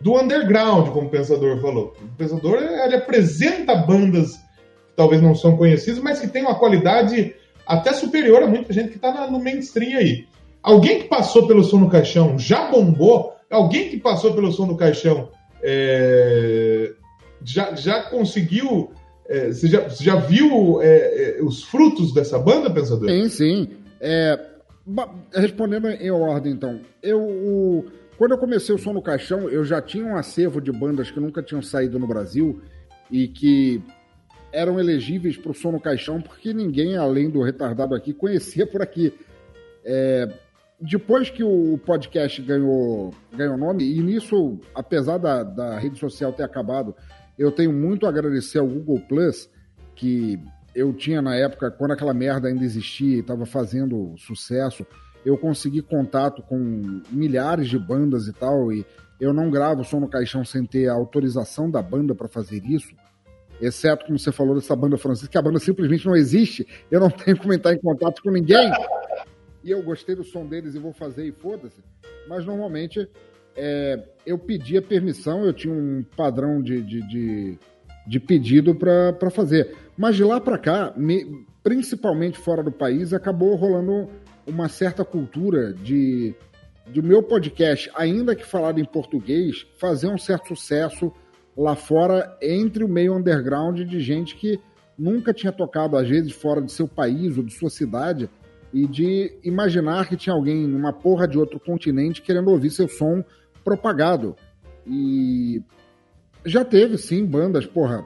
do underground, como o Pensador falou. O Pensador ele apresenta bandas que talvez não são conhecidas, mas que tem uma qualidade até superior a muita gente que está no mainstream aí. Alguém que passou pelo som no caixão já bombou? Alguém que passou pelo som no caixão é, já, já conseguiu. É, você, já, você já viu é, é, os frutos dessa banda, Pensador? Sim, sim. É, respondendo em ordem, então. Eu, o- quando eu comecei o Som no Caixão, eu já tinha um acervo de bandas que nunca tinham saído no Brasil e que eram elegíveis para o Som no Caixão, porque ninguém, além do retardado aqui, conhecia por aqui. É, depois que o podcast ganhou, ganhou nome, e nisso, apesar da, da rede social ter acabado, eu tenho muito a agradecer ao Google Plus, que eu tinha na época, quando aquela merda ainda existia e estava fazendo sucesso, eu consegui contato com milhares de bandas e tal, e eu não gravo som no caixão sem ter a autorização da banda para fazer isso, exceto, como você falou, dessa banda francesa, que a banda simplesmente não existe, eu não tenho como entrar em contato com ninguém, e eu gostei do som deles e vou fazer e foda-se, mas normalmente é, eu pedia permissão, eu tinha um padrão de, de, de, de pedido para fazer. Mas de lá para cá, me- principalmente fora do país, acabou rolando uma certa cultura de do meu podcast, ainda que falado em português, fazer um certo sucesso lá fora entre o meio underground de gente que nunca tinha tocado, às vezes, fora de seu país ou de sua cidade, e de imaginar que tinha alguém numa porra de outro continente querendo ouvir seu som propagado. E já teve, sim, bandas, porra.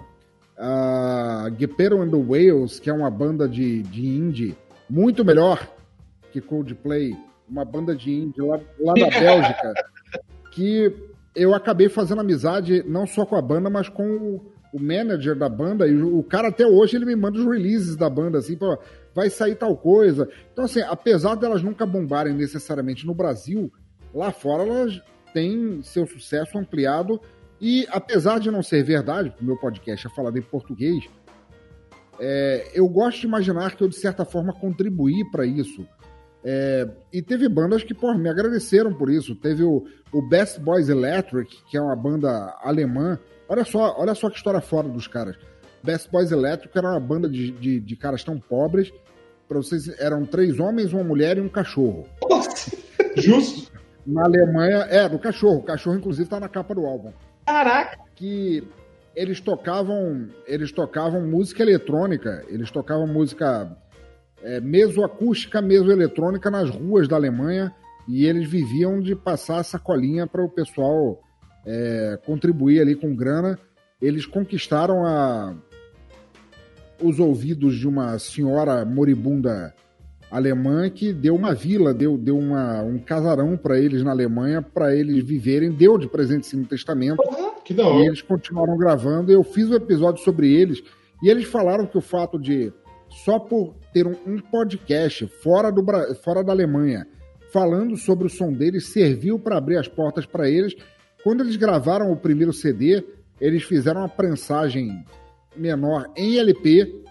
A Guepero and the Whales, que é uma banda de, de indie muito melhor que Coldplay, uma banda de indie lá, lá da Bélgica, que eu acabei fazendo amizade não só com a banda, mas com o, o manager da banda, e o, o cara até hoje ele me manda os releases da banda, assim, pô, vai sair tal coisa. Então, assim, apesar delas nunca bombarem necessariamente no Brasil, lá fora elas têm seu sucesso ampliado E apesar de não ser verdade, porque o meu podcast é falado em português, é, eu gosto de imaginar que eu, de certa forma, contribuí para isso. É, e teve bandas que porra, me agradeceram por isso. Teve o, o, Best Boys Electric, que é uma banda alemã. Olha só, olha só que história fora dos caras. Best Boys Electric era uma banda de, de, de caras tão pobres. Para vocês, eram três homens, uma mulher e um cachorro. Justo. Na Alemanha, é, do cachorro. O cachorro, inclusive, tá na capa do álbum. Caraca! Que eles tocavam, eles tocavam música eletrônica, eles tocavam música é, mesoacústica, mesoeletrônica nas ruas da Alemanha e eles viviam de passar sacolinha para o pessoal é, contribuir ali com grana. Eles conquistaram a, os ouvidos de uma senhora moribunda alemã que deu uma vila, deu, deu uma, um casarão para eles na Alemanha, para eles viverem, deu de presente sim no testamento. que da hora. E eles continuaram gravando. Eu fiz um episódio sobre eles e eles falaram que o fato de só por ter um, um podcast fora, do, fora da Alemanha falando sobre o som deles serviu para abrir as portas para eles. Quando eles gravaram o primeiro CD, eles fizeram uma prensagem menor em LP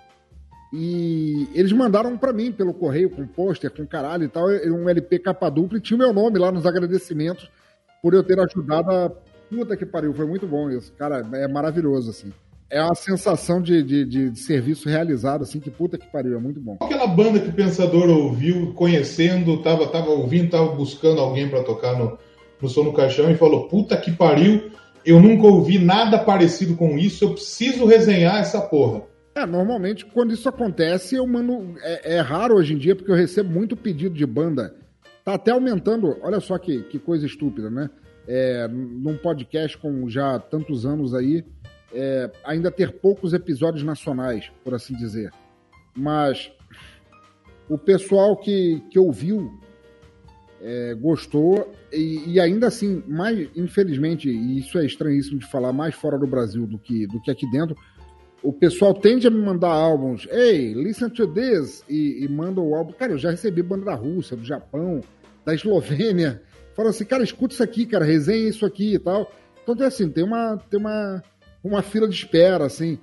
e eles mandaram para mim pelo correio, com pôster, com caralho e tal, um LP capa dupla e tinha o meu nome lá nos agradecimentos por eu ter ajudado a. Puta que pariu, foi muito bom isso. Cara, é maravilhoso, assim. É uma sensação de, de, de, de serviço realizado, assim, que puta que pariu, é muito bom. Aquela banda que o Pensador ouviu, conhecendo, tava, tava ouvindo, tava buscando alguém para tocar no, no Som no Caixão e falou: puta que pariu, eu nunca ouvi nada parecido com isso, eu preciso resenhar essa porra. É, normalmente quando isso acontece, eu mando. É, é, raro hoje em dia, porque eu recebo muito pedido de banda. Tá até aumentando, olha só que, que coisa estúpida, né? É, num podcast com já tantos anos aí, é, ainda ter poucos episódios nacionais, por assim dizer. Mas o pessoal que, que ouviu é, gostou e, e, ainda assim, mais infelizmente, e isso é estranhíssimo de falar, mais fora do Brasil do que, do que aqui dentro, o pessoal tende a me mandar álbuns, ei, listen to this, e, e manda o álbum. Cara, eu já recebi banda da Rússia, do Japão, da Eslovênia, falando assim, cara, escuta isso aqui, cara, resenha isso aqui e tal. Então tem assim, tem uma, tem uma, uma fila de espera, assim.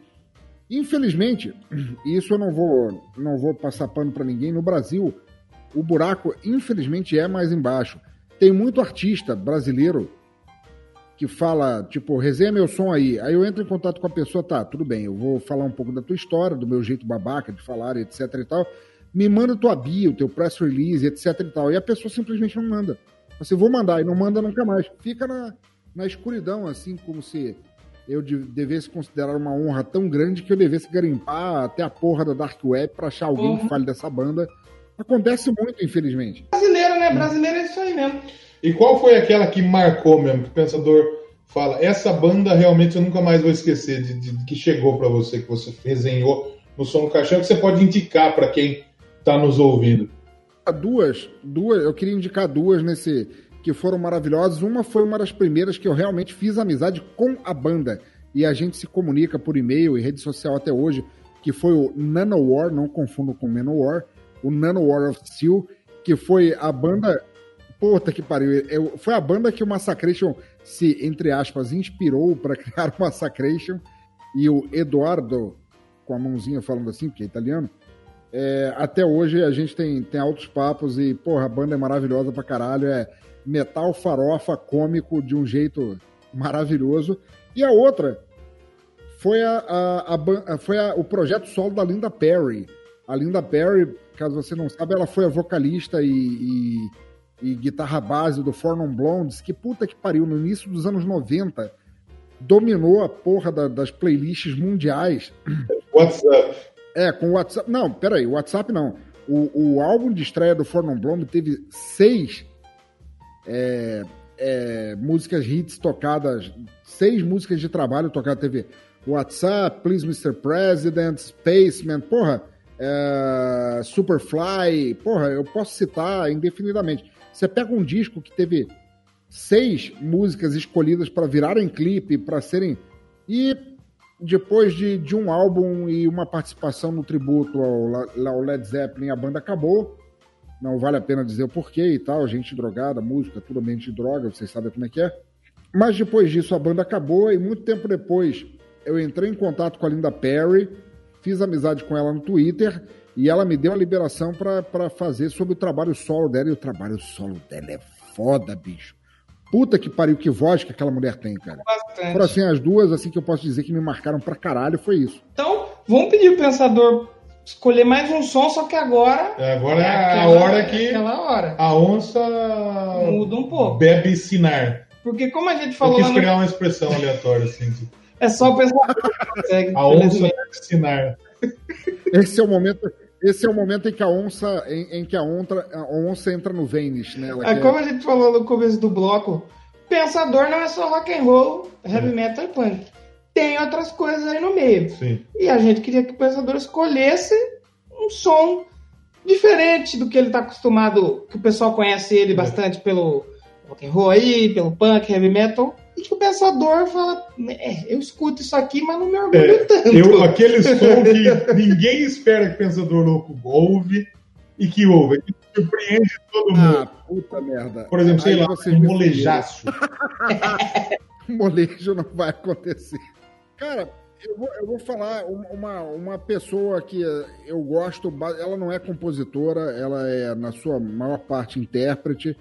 Infelizmente, isso eu não vou, não vou passar pano para ninguém, no Brasil, o buraco, infelizmente, é mais embaixo. Tem muito artista brasileiro que fala, tipo, resenha meu som aí. Aí eu entro em contato com a pessoa, tá, tudo bem, eu vou falar um pouco da tua história, do meu jeito babaca de falar, etc e tal. Me manda tua bio, teu press release, etc e tal. E a pessoa simplesmente não manda. Você vou mandar e não manda nunca mais. Fica na, na escuridão, assim, como se eu devesse considerar uma honra tão grande que eu devesse garimpar até a porra da Dark Web pra achar alguém uhum. que fale dessa banda. Acontece muito, infelizmente. Brasileiro, né? Brasileiro é isso aí mesmo. E qual foi aquela que marcou mesmo, que o pensador fala, essa banda realmente eu nunca mais vou esquecer, de, de, de que chegou para você, que você resenhou no Som do Caixão, que você pode indicar para quem está nos ouvindo? Duas, duas, eu queria indicar duas nesse que foram maravilhosas. Uma foi uma das primeiras que eu realmente fiz amizade com a banda e a gente se comunica por e-mail e rede social até hoje, que foi o Nanowar, não confundo com Manowar, o Nanowar of Steel, que foi a banda Puta que pariu. Eu, foi a banda que o Massacration se, entre aspas, inspirou para criar o Massacration. E o Eduardo, com a mãozinha falando assim, porque é italiano, é, até hoje a gente tem, tem altos papos e, porra, a banda é maravilhosa pra caralho. É metal farofa cômico de um jeito maravilhoso. E a outra foi, a, a, a, foi o projeto solo da Linda Perry. A Linda Perry, caso você não sabe, ela foi a vocalista e, e e guitarra base do Four Non Blondes, que puta que pariu, no início dos anos 90, dominou a porra da, das playlists mundiais. WhatsApp. É, com o WhatsApp. Não, peraí, o WhatsApp não. O, o álbum de estreia do Four Non Blonde teve seis é, é, músicas hits tocadas, seis músicas de trabalho tocadas. Teve WhatsApp, Please Mr. President, Spaceman, porra, é, Superfly, porra, eu posso citar indefinidamente. Você pega um disco que teve seis músicas escolhidas para virarem clipe, para serem. E depois de, de um álbum e uma participação no tributo ao, ao Led Zeppelin, a banda acabou. Não vale a pena dizer o porquê e tal, gente drogada, música, tudo ambiente de droga, vocês sabem como é que é. Mas depois disso a banda acabou e muito tempo depois eu entrei em contato com a Linda Perry, fiz amizade com ela no Twitter e ela me deu a liberação para fazer sobre o trabalho solo dela. E o trabalho solo dela é foda, bicho. Puta que pariu, que voz que aquela mulher tem, cara. Bastante. Foram assim, as duas assim que eu posso dizer que me marcaram pra caralho, foi isso. Então, vamos pedir o pensador escolher mais um som, só que agora. É, Agora é a aquela- hora que Aquela hora. a onça Muda um pouco. bebe sinar. Porque como a gente Eu falou quis lá no... criar uma expressão aleatória, assim. tipo, É só o pensador que consegue. A onça bebe sinar. Esse é o momento, esse é o momento em que a onça, em, em que a onça, a onça entra no Vênice, né? Ela É quer- como a gente falou no começo do bloco, pensador não é só rock and roll, heavy metal e punk. Tem outras coisas aí no meio. Sim. E a gente queria que o pensador escolhesse um som diferente do que ele está acostumado, que o pessoal conhece ele bastante pelo rock and roll aí, pelo punk, heavy metal. E que o pensador fala, é, eu escuto isso aqui, mas não me orgulho É, tanto. Eu, aquele som que ninguém espera que o Pensador Louco ouve e que ouve, que surpreende todo mundo. Ah, puta merda. Por exemplo, sei Aí lá, um molejaço. molejo não vai acontecer. Cara, eu vou, eu vou falar uma, uma, pessoa que eu gosto, ela não é compositora, ela é, na sua maior parte, intérprete.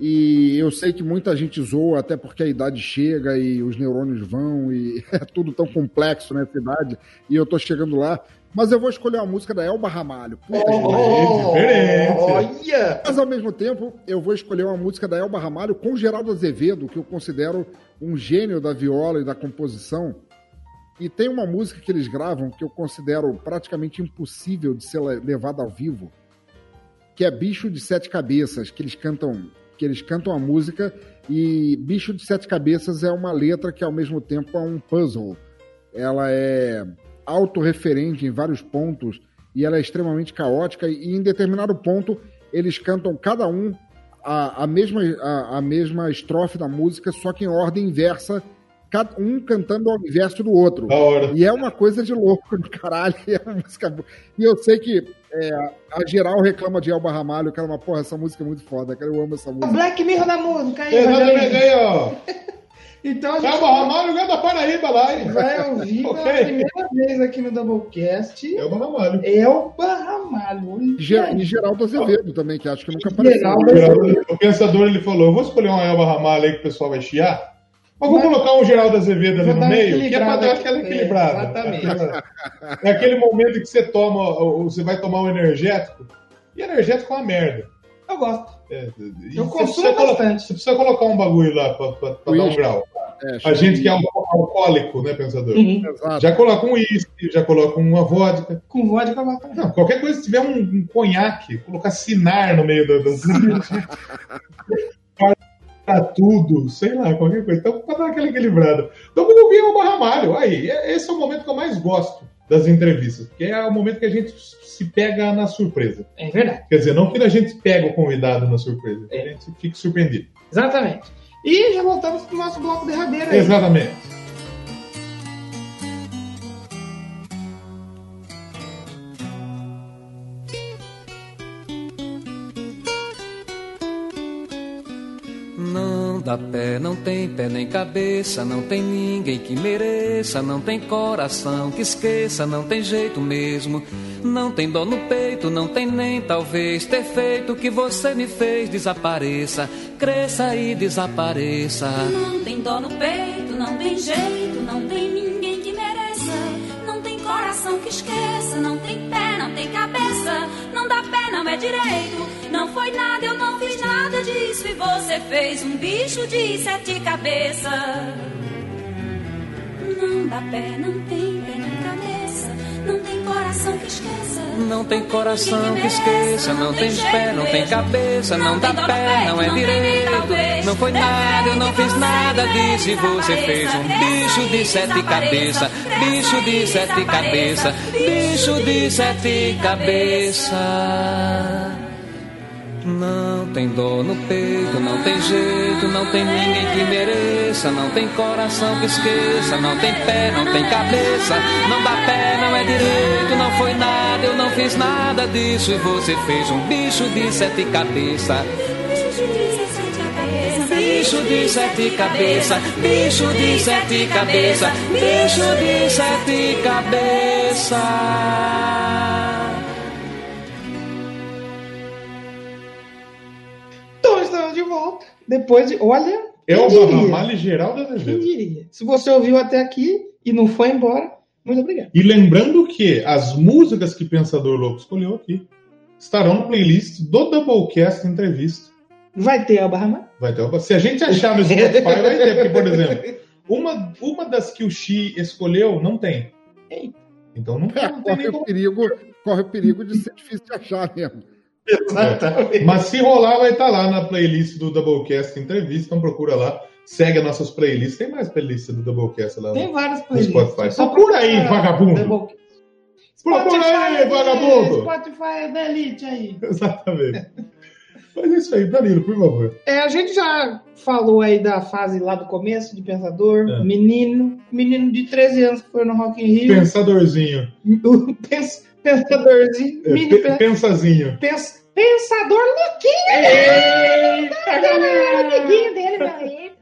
E eu sei que muita gente zoa, até porque a idade chega e os neurônios vão, e é tudo tão complexo nessa idade, e eu tô chegando lá. Mas eu vou escolher uma música da Elba Ramalho. Puta que pariu. diferente. Olha! Mas ao mesmo tempo, eu vou escolher uma música da Elba Ramalho com Geraldo Azevedo, que eu considero um gênio da viola e da composição. E tem uma música que eles gravam que eu considero praticamente impossível de ser le- levada ao vivo, que é Bicho de Sete Cabeças, que eles cantam, que eles cantam a música e Bicho de Sete Cabeças é uma letra que ao mesmo tempo é um puzzle. Ela é autorreferente em vários pontos e ela é extremamente caótica e em determinado ponto eles cantam cada um a, a mesma, a, a mesma estrofe da música, só que em ordem inversa, cada um cantando ao inverso do outro. E é uma coisa de louco do caralho. É música e eu sei que é, a geral reclama de Elba Ramalho, cara, mas porra, essa música é muito foda, cara. Eu amo essa O música. Black Mirror da música aí, ó. Então a gente Elba Ramalho ganha da Paraíba lá, hein? vai ouvir pela Ok. primeira vez aqui no Doublecast Elba Ramalho. Elba Ramalho. E, Ger- e Geraldo Azevedo também, que acho que nunca apareceu. Geraldo- O pensador ele falou: Eu vou escolher uma Elba Ramalho aí que o pessoal vai chiar. Mas vou colocar um Geraldo Azevedo ali no meio, que é pra dar aquela É, equilibrada. exatamente. É aquele momento que você toma, ou você vai tomar um energético, e energético é uma merda. Eu gosto. É, Eu você consumo bastante. Você precisa colocar um bagulho lá pra, pra- pra dar um grau. É, A gente que é alco- alcoólico, né, pensador? Uhum. Exato. Já coloca um uísque, já coloca uma vodka. Com vodka bastante. Não, qualquer coisa, se tiver um, um conhaque, colocar sinar no meio da- das. para tudo, sei lá, qualquer coisa. Então, dar aquela equilibrada. Então, vamos ouvir o Barramalho. Aí, é- esse é o momento que eu mais gosto das entrevistas, porque é o momento que a gente se pega na surpresa. É verdade. Quer dizer, não que a gente pega o convidado na surpresa, que a É. gente fique surpreendido. Exatamente. E já voltamos pro nosso bloco derradeiro aí. Exatamente. Não tem pé nem cabeça, não tem ninguém que mereça, não tem coração que esqueça, não tem jeito mesmo. Não tem dor no peito, não tem nem talvez ter feito o que você me fez desapareça, cresça e desapareça. Não tem dó no peito, não tem jeito, não tem ninguém que mereça. Não tem coração que esqueça, não tem pé, não tem cabeça. Não dá pé, não é direito. Não foi nada, eu não fiz nada disso. E você fez um bicho de sete cabeças. Não dá pé, não tem pé nem cabeça. Não tem coração que esqueça. Não tem coração que esqueça, não tem pé, não tem cabeça, não dá pé, não é direito. Não foi nada, eu não fiz nada disso e você fez um bicho de sete cabeças, bicho de sete cabeças, bicho de sete cabeças. Não tem dor no peito, não tem jeito, não tem ninguém que mereça, não tem coração que esqueça, não tem pé, não tem cabeça, não dá pé, não é direito, não foi nada, eu não fiz nada disso. E você fez um bicho de sete cabeças, Bicho de sete cabeças. bicho de sete cabeças, bicho de sete cabeças, de volta. Depois de. Olha. É quem o diria? Barramalho geral da Quem TV. diria? Se você ouviu até aqui e não foi embora, muito obrigado. E lembrando que as músicas que Pensador Louco escolheu aqui estarão no playlist do Doublecast Entrevista. Vai ter a barra Vai ter, se a gente achar no Spotify, vai ter. Porque, por exemplo, uma, uma das que o Xi escolheu não tem. Então não, É, não tem corre, o perigo, corre o perigo de ser difícil de achar mesmo. Exatamente. Mas se rolar, vai estar lá na playlist do Doublecast Entrevista. Então procura lá. Segue as nossas playlists. Tem mais playlists do Doublecast lá. Tem várias No playlists. Spotify. Só Procura aí, vagabundo. Double- Procura aí, vagabundo. Spotify é da elite aí. Exatamente. Mas é isso aí, Danilo, por favor. É, a gente já falou aí da fase lá do começo de Pensador, É. menino, menino de 13 anos que foi no Rock in Rio, Pensadorzinho. pens- pensadorzinho, É, mini pe- pen- pensazinho. pens- pensador louquinho! Eita, galera! amiguinho dele.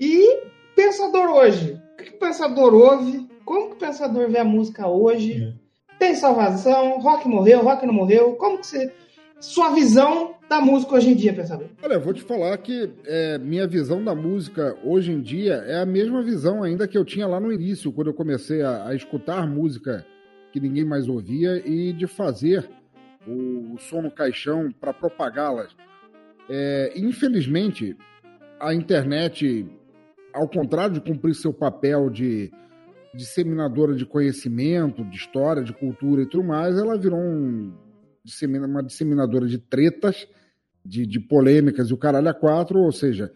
E pensador hoje? O que o pensador ouve? Como que o pensador vê a música hoje? Tem salvação? Rock morreu? Rock não morreu? Como que você... Sua visão da música hoje em dia, pensador? Olha, eu vou te falar que é, minha visão da música hoje em dia é a mesma visão ainda que eu tinha lá no início, quando eu comecei a, a escutar música que ninguém mais ouvia e de fazer o, o som no caixão para propagá-las. É, infelizmente, a internet, ao contrário de cumprir seu papel de disseminadora de conhecimento, de história, de cultura e tudo mais, ela virou um, uma disseminadora de tretas, de, de polêmicas e o caralho a quatro, ou seja,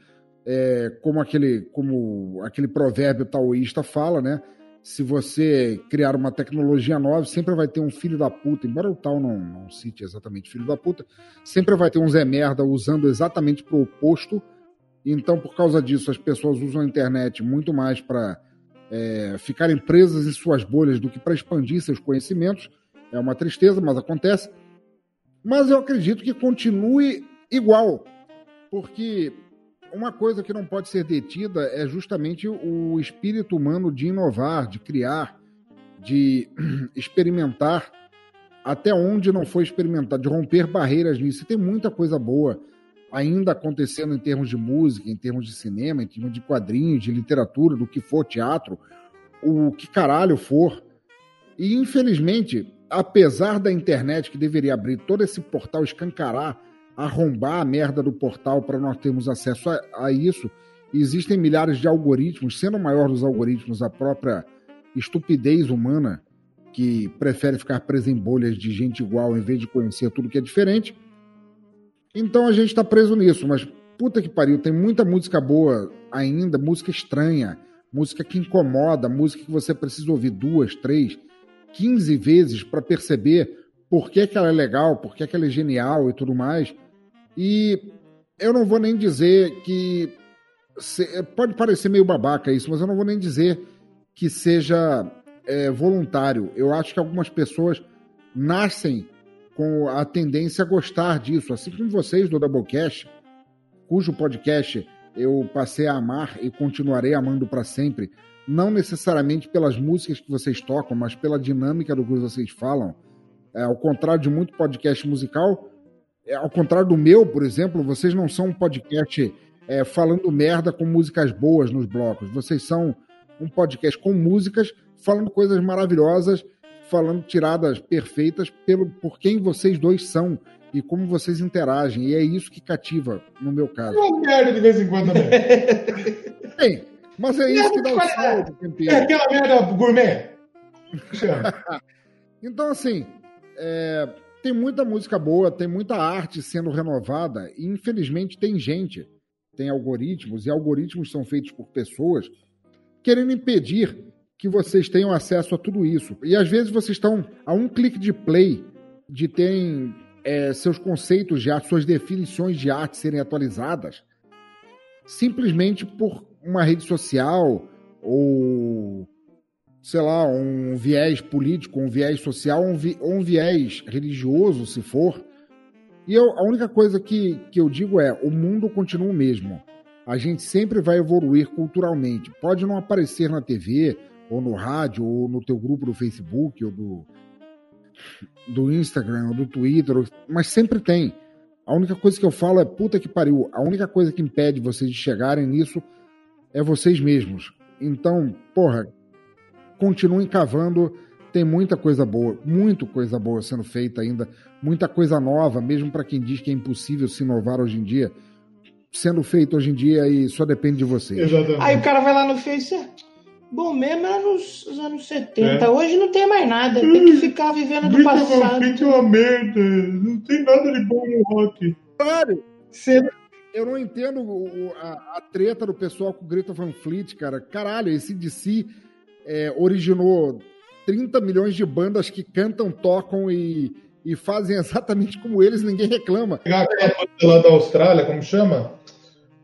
é, como, aquele, como aquele provérbio taoísta fala, né? Se você criar uma tecnologia nova, sempre vai ter um filho da puta, embora o tal não, não cite exatamente filho da puta, sempre vai ter um Zé Merda usando exatamente pro oposto. Então, por causa disso, as pessoas usam a internet muito mais para é, ficarem presas em suas bolhas do que para expandir seus conhecimentos. É uma tristeza, mas acontece. Mas eu acredito que continue igual, porque uma coisa que não pode ser detida é justamente o espírito humano de inovar, de criar, de experimentar até onde não foi experimentado, de romper barreiras nisso. E tem muita coisa boa ainda acontecendo em termos de música, em termos de cinema, em termos de quadrinhos, de literatura, do que for teatro, o que caralho for. E infelizmente, apesar da internet que deveria abrir todo esse portal, escancarar, arrombar a merda do portal para nós termos acesso a, a isso, existem milhares de algoritmos, sendo o maior dos algoritmos a própria estupidez humana, que prefere ficar presa em bolhas de gente igual em vez de conhecer tudo que é diferente. Então a gente está preso nisso, mas puta que pariu, tem muita música boa ainda, música estranha, música que incomoda, música que você precisa ouvir duas, três, quinze vezes para perceber por que, que ela é legal, por que, que ela é genial e tudo mais. E eu não vou nem dizer que. se- pode parecer meio babaca isso, mas eu não vou nem dizer que seja é, voluntário. Eu acho que algumas pessoas nascem com a tendência a gostar disso, assim como vocês do Doublecast, cujo podcast eu passei a amar e continuarei amando para sempre, não necessariamente pelas músicas que vocês tocam, mas pela dinâmica do que vocês falam. É, ao contrário de muito podcast musical, é, ao contrário do meu, por exemplo, vocês não são um podcast é, falando merda com músicas boas nos blocos. Vocês são um podcast com músicas falando coisas maravilhosas, falando tiradas perfeitas pelo por quem vocês dois são e como vocês interagem. E é isso que cativa, no meu caso. Uma merda de vez em quando também. Bem, mas é isso que dá o É aquela merda gourmet. Então, assim, é, tem muita música boa, tem muita arte sendo renovada, e infelizmente tem gente, tem algoritmos, e algoritmos são feitos por pessoas querendo impedir que vocês tenham acesso a tudo isso. E às vezes vocês estão a um clique de play de terem é, seus conceitos de arte, suas definições de arte serem atualizadas, simplesmente por uma rede social ou sei lá, um viés político, um viés social, um, vi- um viés religioso, se for. E eu, a única coisa que, que eu digo é: o mundo continua o mesmo. a gente sempre vai evoluir culturalmente. Pode não aparecer na TV, ou no rádio, ou no teu grupo do Facebook, ou do, do Instagram, ou do Twitter, mas sempre tem. A única coisa que eu falo é puta que pariu. A única coisa que impede vocês de chegarem nisso é vocês mesmos. Então, porra, continuem cavando. Tem muita coisa boa, muita coisa boa sendo feita ainda, muita coisa nova, mesmo para quem diz que é impossível se inovar hoje em dia, sendo feito hoje em dia e só depende de vocês. Exatamente. Aí o cara vai lá no Face, é, bom mesmo era nos anos 70, É. hoje não tem mais nada, tem que ficar vivendo do Greta passado. Van Fleet é uma merda. Não tem nada de bom no rock. Claro, Você- eu não entendo a, a treta do pessoal com o Greta Van Fleet, cara. Caralho, esse DC é, originou 30 milhões de bandas que cantam, tocam e, e fazem exatamente como eles, ninguém reclama. Pegar aquela banda lá da Austrália, como chama?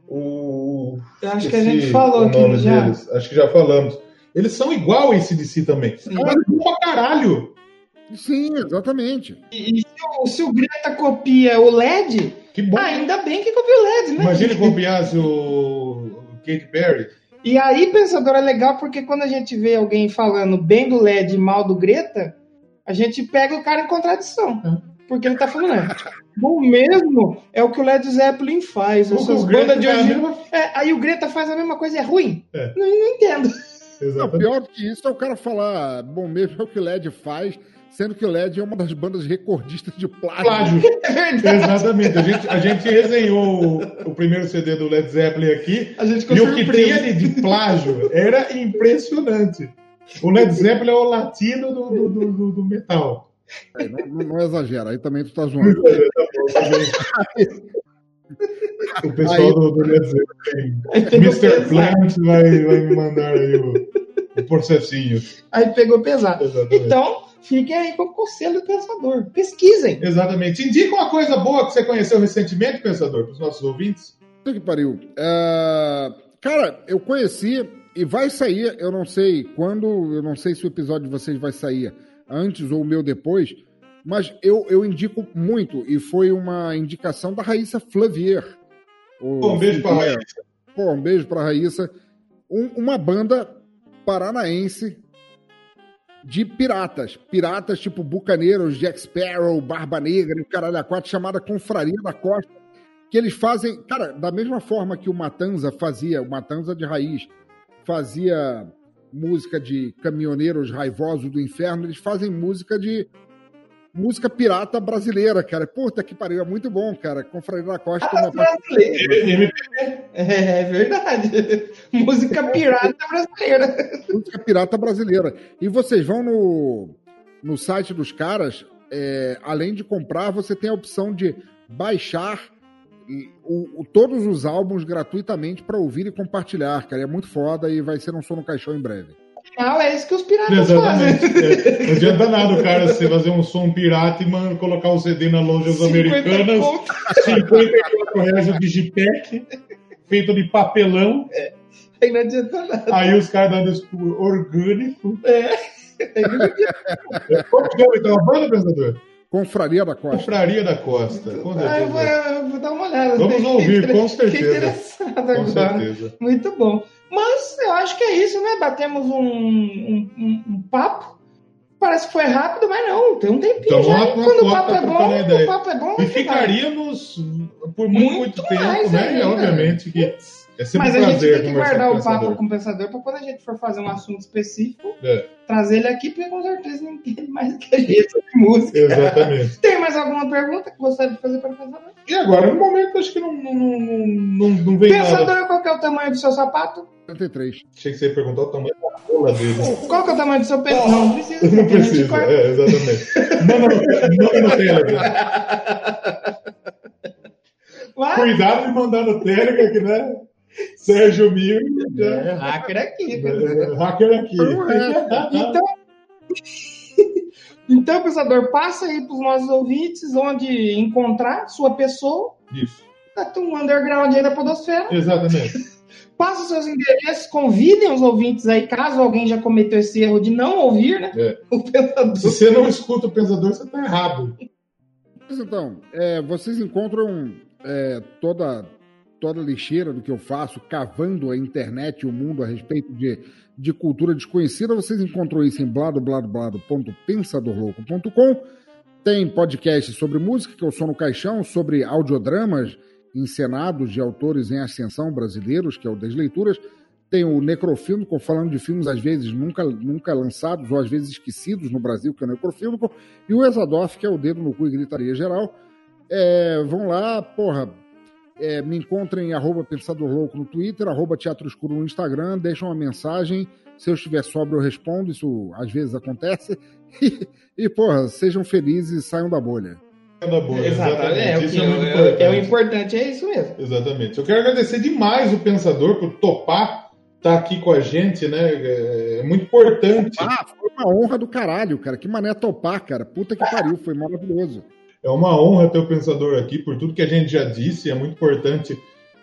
O. Acho que a gente falou o aqui já. deles. Acho que já falamos. Eles são igual a esse DC também. Sim. Mas bom pra caralho. Sim, exatamente. E, e se, o, se o Greta copia o LED, Que bom. ainda bem que copia o LED, né? Imagina copiasse o o Kate Perry. E aí, pensador, é legal porque quando a gente vê alguém falando bem do LED e mal do Greta, a gente pega o cara em contradição. Porque ele tá falando, é, bom mesmo é o que o Led Zeppelin faz. O Essas bandas de hoje. mesma- É, aí o Greta faz a mesma coisa e é ruim. É. Não, não entendo. Não, pior do que isso é o cara falar, bom mesmo é o que o LED faz, sendo que o LED é uma das bandas recordistas de plágio. Plágio. É. Exatamente. A gente, a gente resenhou o, o primeiro CD do Led Zeppelin aqui. A gente ficou E o que tinha de, de plágio era impressionante. O Led Zeppelin é o latino do, do, do- do- do metal. É, não, não- não exagera, aí também tu tá zoando. O pessoal Aí- do, do Led Zeppelin, Mr. Plant, vai, vai me mandar aí o, o processinho. Aí pegou pesado. Exatamente. Então, fiquem aí com o conselho do pensador. Pesquisem. Exatamente. Indica uma coisa boa que você conheceu recentemente, pensador, para os nossos ouvintes. Puta que pariu. É, Cara, eu conheci e vai sair, eu não sei quando, eu não sei se o episódio de vocês vai sair antes ou o meu depois, mas eu, eu indico muito e foi uma indicação da Raíssa Flavier. O- um beijo pra Flavier. Raíssa. Pô, um beijo pra Raíssa. Um- uma banda paranaense de piratas. Piratas tipo Bucaneiros, Jack Sparrow, Barba Negra o Caralho a Quatro, chamada Confraria da Costa. Que eles fazem, cara, da mesma forma que o Matanza fazia, o Matanza de raiz, fazia música de caminhoneiros raivosos do inferno, eles fazem música de música pirata brasileira, cara. Puta que pariu, é muito bom, cara. Confraria da Costa é uma Brasileiro. É, é verdade. Música pirata brasileira. música pirata brasileira. E vocês vão no, no site dos caras, é, além de comprar, você tem a opção de baixar o- o- todos os álbuns gratuitamente para ouvir e compartilhar, cara. É muito foda e vai ser um som no caixão em breve. Afinal, é isso que os piratas Exatamente. fazem. É. Não adianta nada o cara você fazer um som pirata e man- colocar o CD na lojas 50 americanas. conto. 54 reais o Digipack, feito de papelão. Aí não adianta nada. Aí os caras dando isso por orgânico. É. Aí não adianta. Como que então a banda, pensador? Confraria da Costa. Confraria da Costa. Com Ah, eu, vou, certeza. eu vou dar uma olhada. Vamos Fiquei ouvir, com Fiquei certeza. interessado Com agora. certeza. Muito bom. Mas eu acho que é isso, né? Batemos um, um, um- um papo. Parece que foi rápido, mas não. Tem um tempinho Então, já. Quando o papo é bom, o papo é bom. E ficar. ficaríamos por muito, muito, tempo, né? Ainda. obviamente que é sempre Mas um a gente tem que guardar o papo com o pensador para quando a gente for fazer um assunto específico, É, trazer ele aqui, porque com certeza não entende mais do que a gente sobre música. exatamente. Tem mais alguma pergunta que gostaria de fazer para o pensador? E agora, no momento, acho que não, não, não, não, não vem nada. Pensador, qual que é o tamanho do seu sapato? 73. Achei que você ia perguntar o tamanho da rola dele. Qual que é o tamanho do seu pé? Não, não precisa. Não gente precisa, é, exatamente. Manda no, manda no Telegram. Cuidado de mandar no Telegram, que né? Sérgio Mil, É, já, hacker aqui. é, hacker aqui. Então, então, pensador, passa aí para os nossos ouvintes onde encontrar sua pessoa. Isso, Tá um underground aí da Podosfera. exatamente. Passa os seus endereços, convidem os ouvintes aí, caso alguém já cometeu esse erro de não ouvir, né? É. O pensador. Se você não escuta o pensador, você tá errado. Mas então, é, vocês encontram é, toda, toda a lixeira do que eu faço, cavando a internet e o mundo a respeito de, de cultura desconhecida, vocês encontram isso em bladobladoblado.pensadorlouco.com. Tem podcast sobre música, que o Som no Caixão, sobre audiodramas encenados de autores em ascensão brasileiros, que é o Das Leituras. Tem o Necrofílmico, falando de filmes às vezes nunca, nunca lançados ou às vezes esquecidos no Brasil, que é o Necrofílmico. E o Exadoff, que é o Dedo no Cu e Gritaria Geral. É, vão lá, porra, é, me encontrem em arroba Pensador Louco no Twitter, arroba Teatro Escuro no Instagram, deixam uma mensagem. Se eu estiver sóbrio, eu respondo, isso às vezes acontece. E, e porra, sejam felizes e saiam da bolha. Da bolha, Exatamente. É, o é é, é o importante. importante, é isso mesmo. Exatamente. Eu quero agradecer demais o Pensador por topar estar aqui com a gente, né? É muito importante. Ah, foi uma honra do caralho, cara. Que mané topar, cara. Puta que pariu, foi maravilhoso. É uma honra ter o Pensador aqui, por tudo que a gente já disse. É muito importante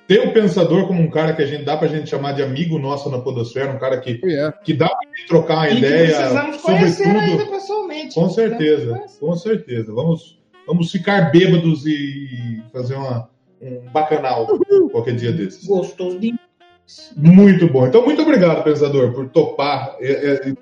ter o Pensador como um cara que a gente dá pra gente chamar de amigo nosso na Podosfera, um cara que, Foi é. que dá pra gente trocar uma E que ideia precisamos sobre conhecer tudo. ainda pessoalmente. Com certeza, com certeza. Vamos, vamos ficar bêbados e fazer uma, um bacanal qualquer dia desses. Gostoso de. Muito bom. Então, muito obrigado, Pensador, por topar é, é,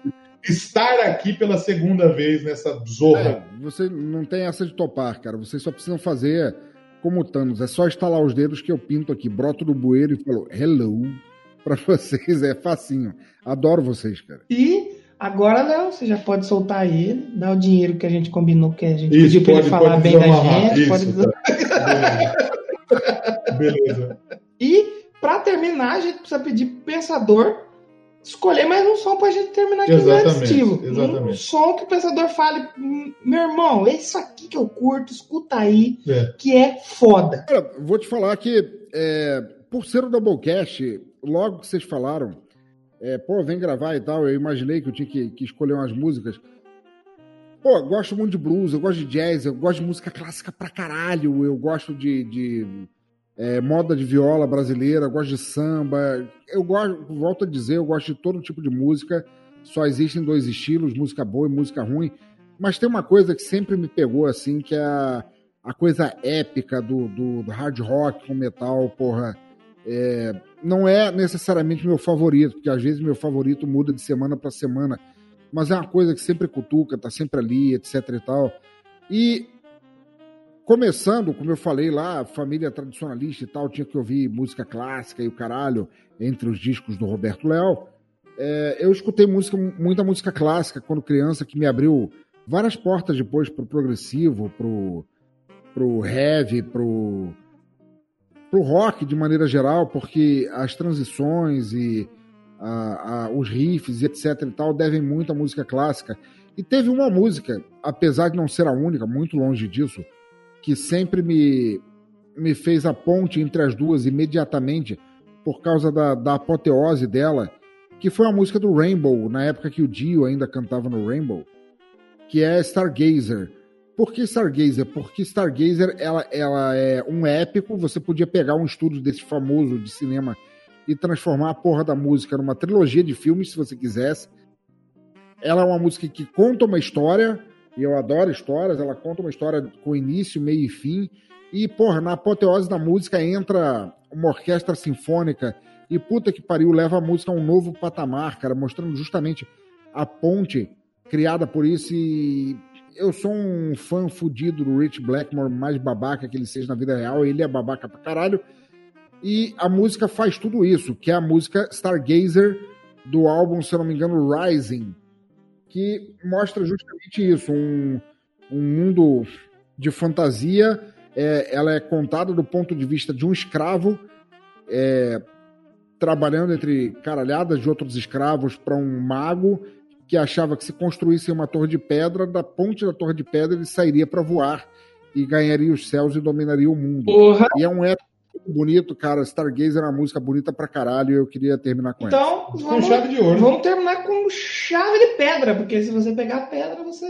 estar aqui pela segunda vez nessa zorra. É, você não tem essa de topar, cara. Vocês só precisam fazer como o Thanos. É só estalar os dedos que eu pinto aqui. Broto do bueiro e falo hello pra vocês. É facinho. Adoro vocês, cara. E agora, Léo, você já pode soltar ele, dar o dinheiro que a gente combinou, que a gente Isso, pediu pra ele pode- falar pode bem da gente. Isso, pode tá. Beleza. Beleza. E pra terminar, a gente precisa pedir pro pensador escolher mais um som pra gente terminar aqui no Exatamente, estilo. Um exatamente. som que o pensador fale, "Hum, meu irmão, é isso aqui que eu curto, escuta aí, É. que é foda. Cara, vou te falar que, é, por ser o Doublecast, logo que vocês falaram, é, pô, vem gravar e tal, eu imaginei que eu tinha que, que escolher umas músicas. Pô, gosto muito de blues, eu gosto de jazz, eu gosto de música clássica pra caralho, eu gosto de, de é, moda de viola brasileira, gosto de samba. Eu gosto, volto a dizer, eu gosto de todo tipo de música. Só existem dois estilos, música boa e música ruim. Mas tem uma coisa que sempre me pegou, assim, que é a, a coisa épica do, do, do hard rock com metal, porra. É, não é necessariamente meu favorito, porque às vezes meu favorito muda de semana para semana, mas é uma coisa que sempre cutuca, tá sempre ali, etc e tal. E começando, como eu falei lá, família tradicionalista e tal, tinha que ouvir música clássica e o caralho entre os discos do Roberto Leal. É, eu escutei música, muita música clássica quando criança, que me abriu várias portas depois pro progressivo, pro, pro heavy, pro, pro rock de maneira geral, porque as transições e a- a- os riffs e etc e tal devem muito à música clássica. E teve uma música, apesar de não ser a única, muito longe disso, que sempre me, me fez a ponte entre as duas imediatamente por causa da, da apoteose dela, que foi a música do Rainbow, na época que o Dio ainda cantava no Rainbow, que é Stargazer. Por que Stargazer? Porque Stargazer ela, ela é um épico, você podia pegar um estúdio desse famoso de cinema e transformar a porra da música numa trilogia de filmes, se você quisesse. Ela é uma música que conta uma história, e eu adoro histórias, ela conta uma história com início, meio e fim. E, porra, na apoteose da música entra uma orquestra sinfônica e puta que pariu, leva a música a um novo patamar, cara, mostrando justamente a ponte criada por isso. E eu sou um fã fudido do Rich Blackmore, mais babaca que ele seja na vida real, ele é babaca pra caralho. E a música faz tudo isso, que é a música Stargazer do álbum, se eu não me engano, Rising, que mostra justamente isso, um, um mundo de fantasia. É, ela é contada do ponto de vista de um escravo é, trabalhando entre caralhadas de outros escravos para um mago que achava que se construísse uma torre de pedra, da ponte da torre de pedra ele sairia para voar e ganharia os céus e dominaria o mundo. Porra. E é um épico bonito, cara. Stargazer é uma música bonita pra caralho e eu queria terminar com ela. Então, Com vamos, chave de ouro. vamos terminar com chave de pedra, porque se você pegar a pedra, você.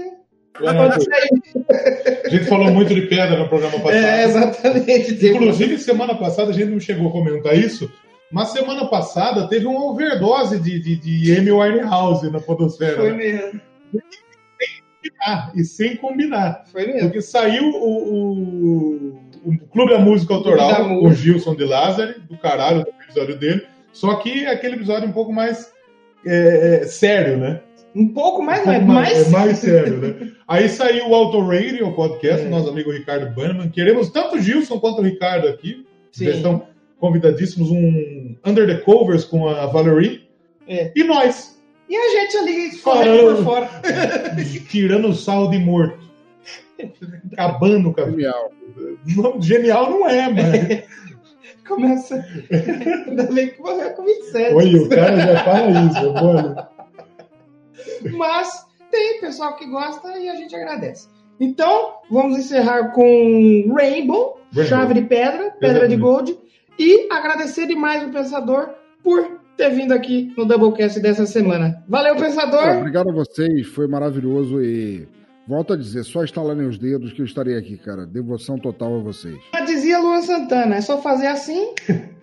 É, a gente falou muito de pedra no programa passado. É, exatamente. Inclusive, semana passada a gente não chegou a comentar isso, mas semana passada teve uma overdose de, de, de Amy Winehouse na Podosfera. Foi né? mesmo. Ah, e sem combinar. Foi mesmo. Porque saiu o, o, o Clube da Música Autoral, da o. Gilson de Lázari, do caralho, do episódio dele. Só que é aquele episódio um pouco mais é, é, sério, né? Um pouco mais, Um é pouco mais? é mais sério, né? Aí saiu o Auto Radio, o podcast, É. nosso amigo Ricardo Bannerman. Queremos tanto o Gilson quanto o Ricardo aqui. Sim. Já estão convidadíssimos. Um Under the Covers com a Valerie. É. E nós, E a gente ali Falando. por fora. tirando o sal de morto. Acabando com a Genial. Não, Genial não é, mas. Começa. Ainda bem que morreu com 27. Olha, o cara já fala isso, mano. Mas tem pessoal que gosta e a gente agradece. Então, vamos encerrar com Rainbow, Rainbow. chave de pedra, pedra de gold, e agradecer demais o Pensador por ter vindo aqui no Doublecast dessa semana. Valeu, Pensador! obrigado a vocês, foi maravilhoso e volto a dizer, só estalarem os dedos que eu estarei aqui, cara. Devoção total a vocês. Já dizia Luan Santana, é só fazer assim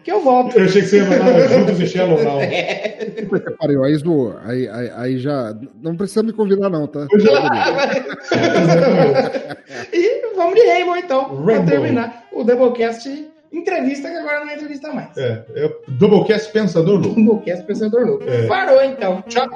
que eu volto. Eu achei que você ia falar Judas e Shallow Now. Que pariu, aí zoou. Aí, aí, aí já. Não precisa me convidar, não, tá? e vamos de Rainbow então, pra Rainbow. terminar o Doublecast entrevista, que agora não é entrevista mais. É, é o Doublecast Pensador Louco. Doublecast Pensador Louco. É. Parou então. Tchau.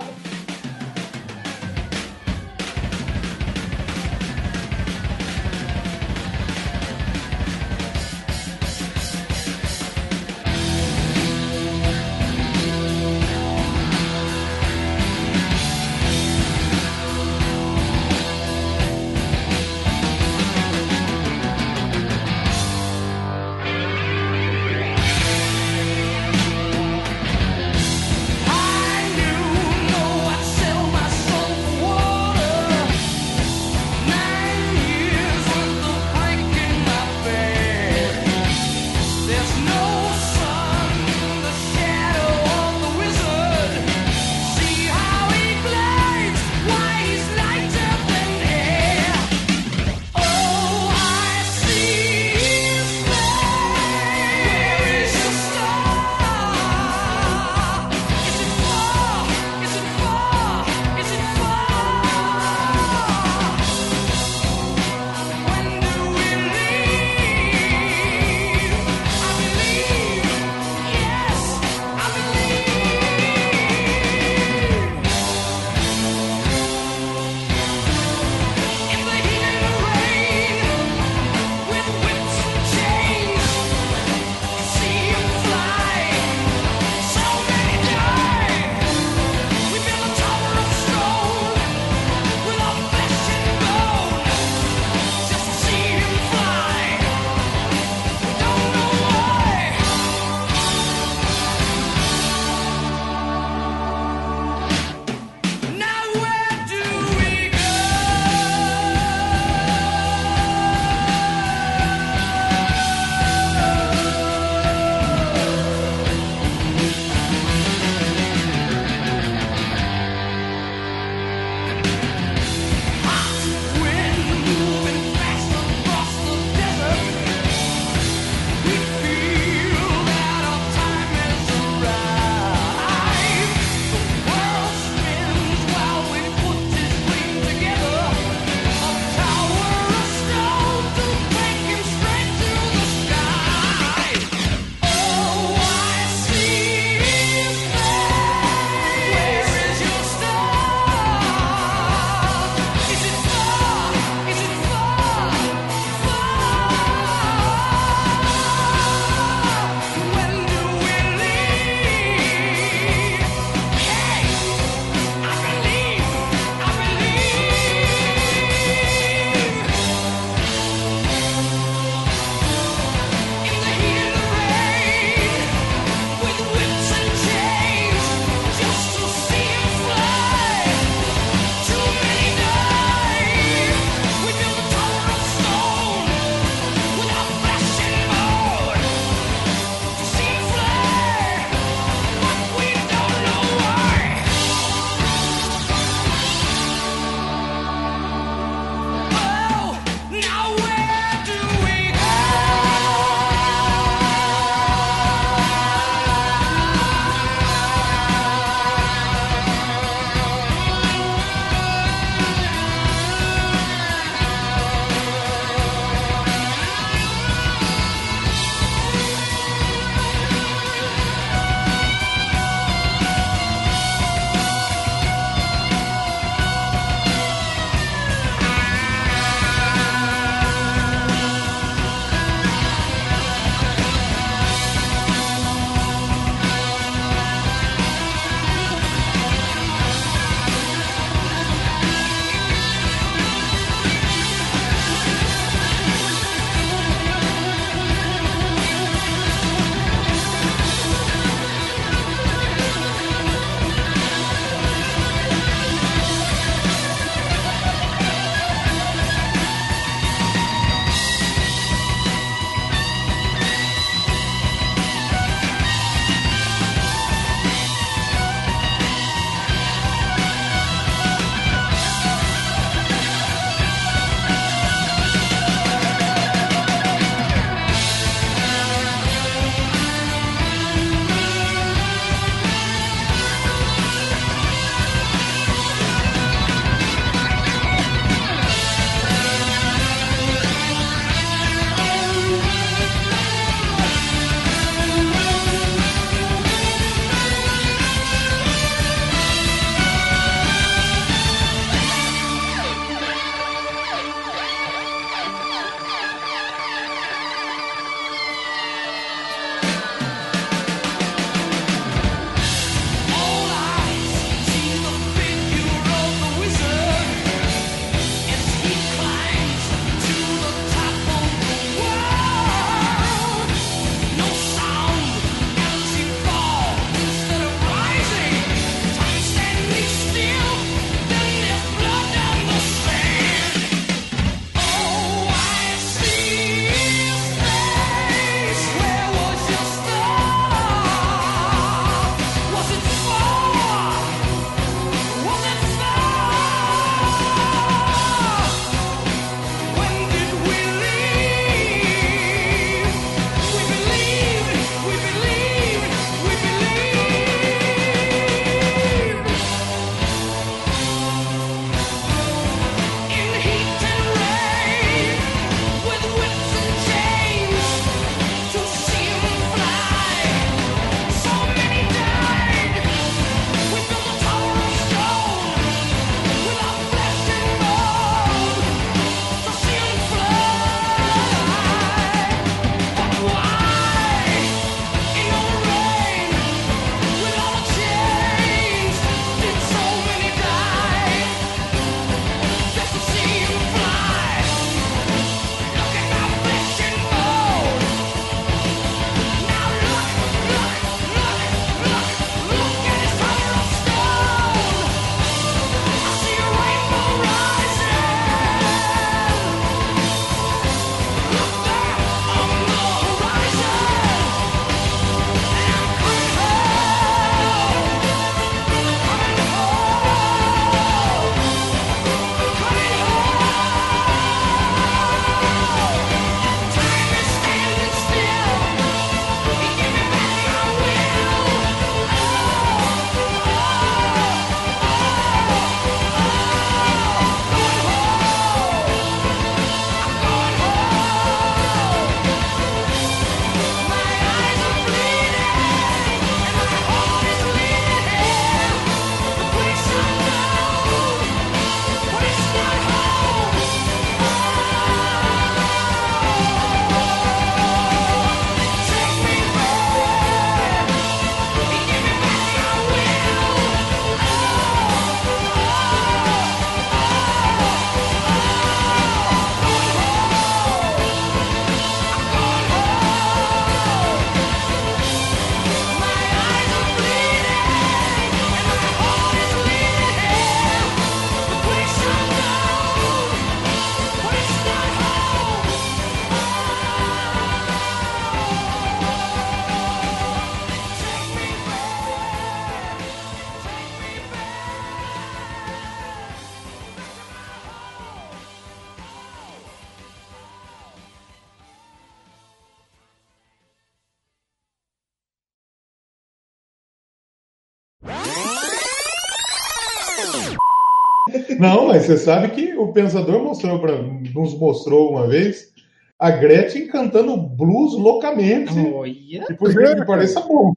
Você sabe que o Pensador mostrou pra, nos mostrou uma vez a Gretchen cantando blues loucamente. Olha. E por que pareça bom.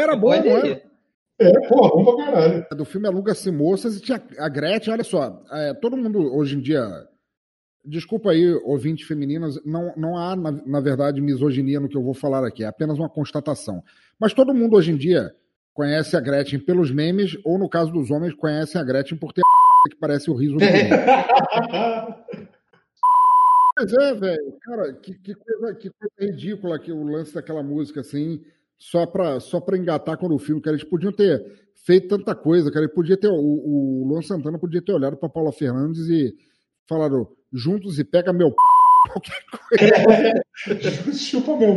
Era bom, Olha não era? É, pô, bom pra caralho. do filme Aluga-se Moças e tinha a Gretchen, olha só, é, todo mundo hoje em dia, desculpa aí, ouvintes femininas, não, não há, na, na verdade, misoginia no que eu vou falar aqui, é apenas uma constatação. Mas todo mundo hoje em dia conhece a Gretchen pelos memes, ou no caso dos homens, conhecem a Gretchen por ter que parece o riso do homem. Mas é, velho, cara, que, que coisa, que coisa ridícula que o lance daquela música, assim, só pra, só pra engatar quando o filme, cara, eles podiam ter feito tanta coisa, cara, ele podia ter, o, o Luan Santana podia ter olhado pra Paula Fernandes e falado, juntos e pega meu p... qualquer coisa. Chupa meu.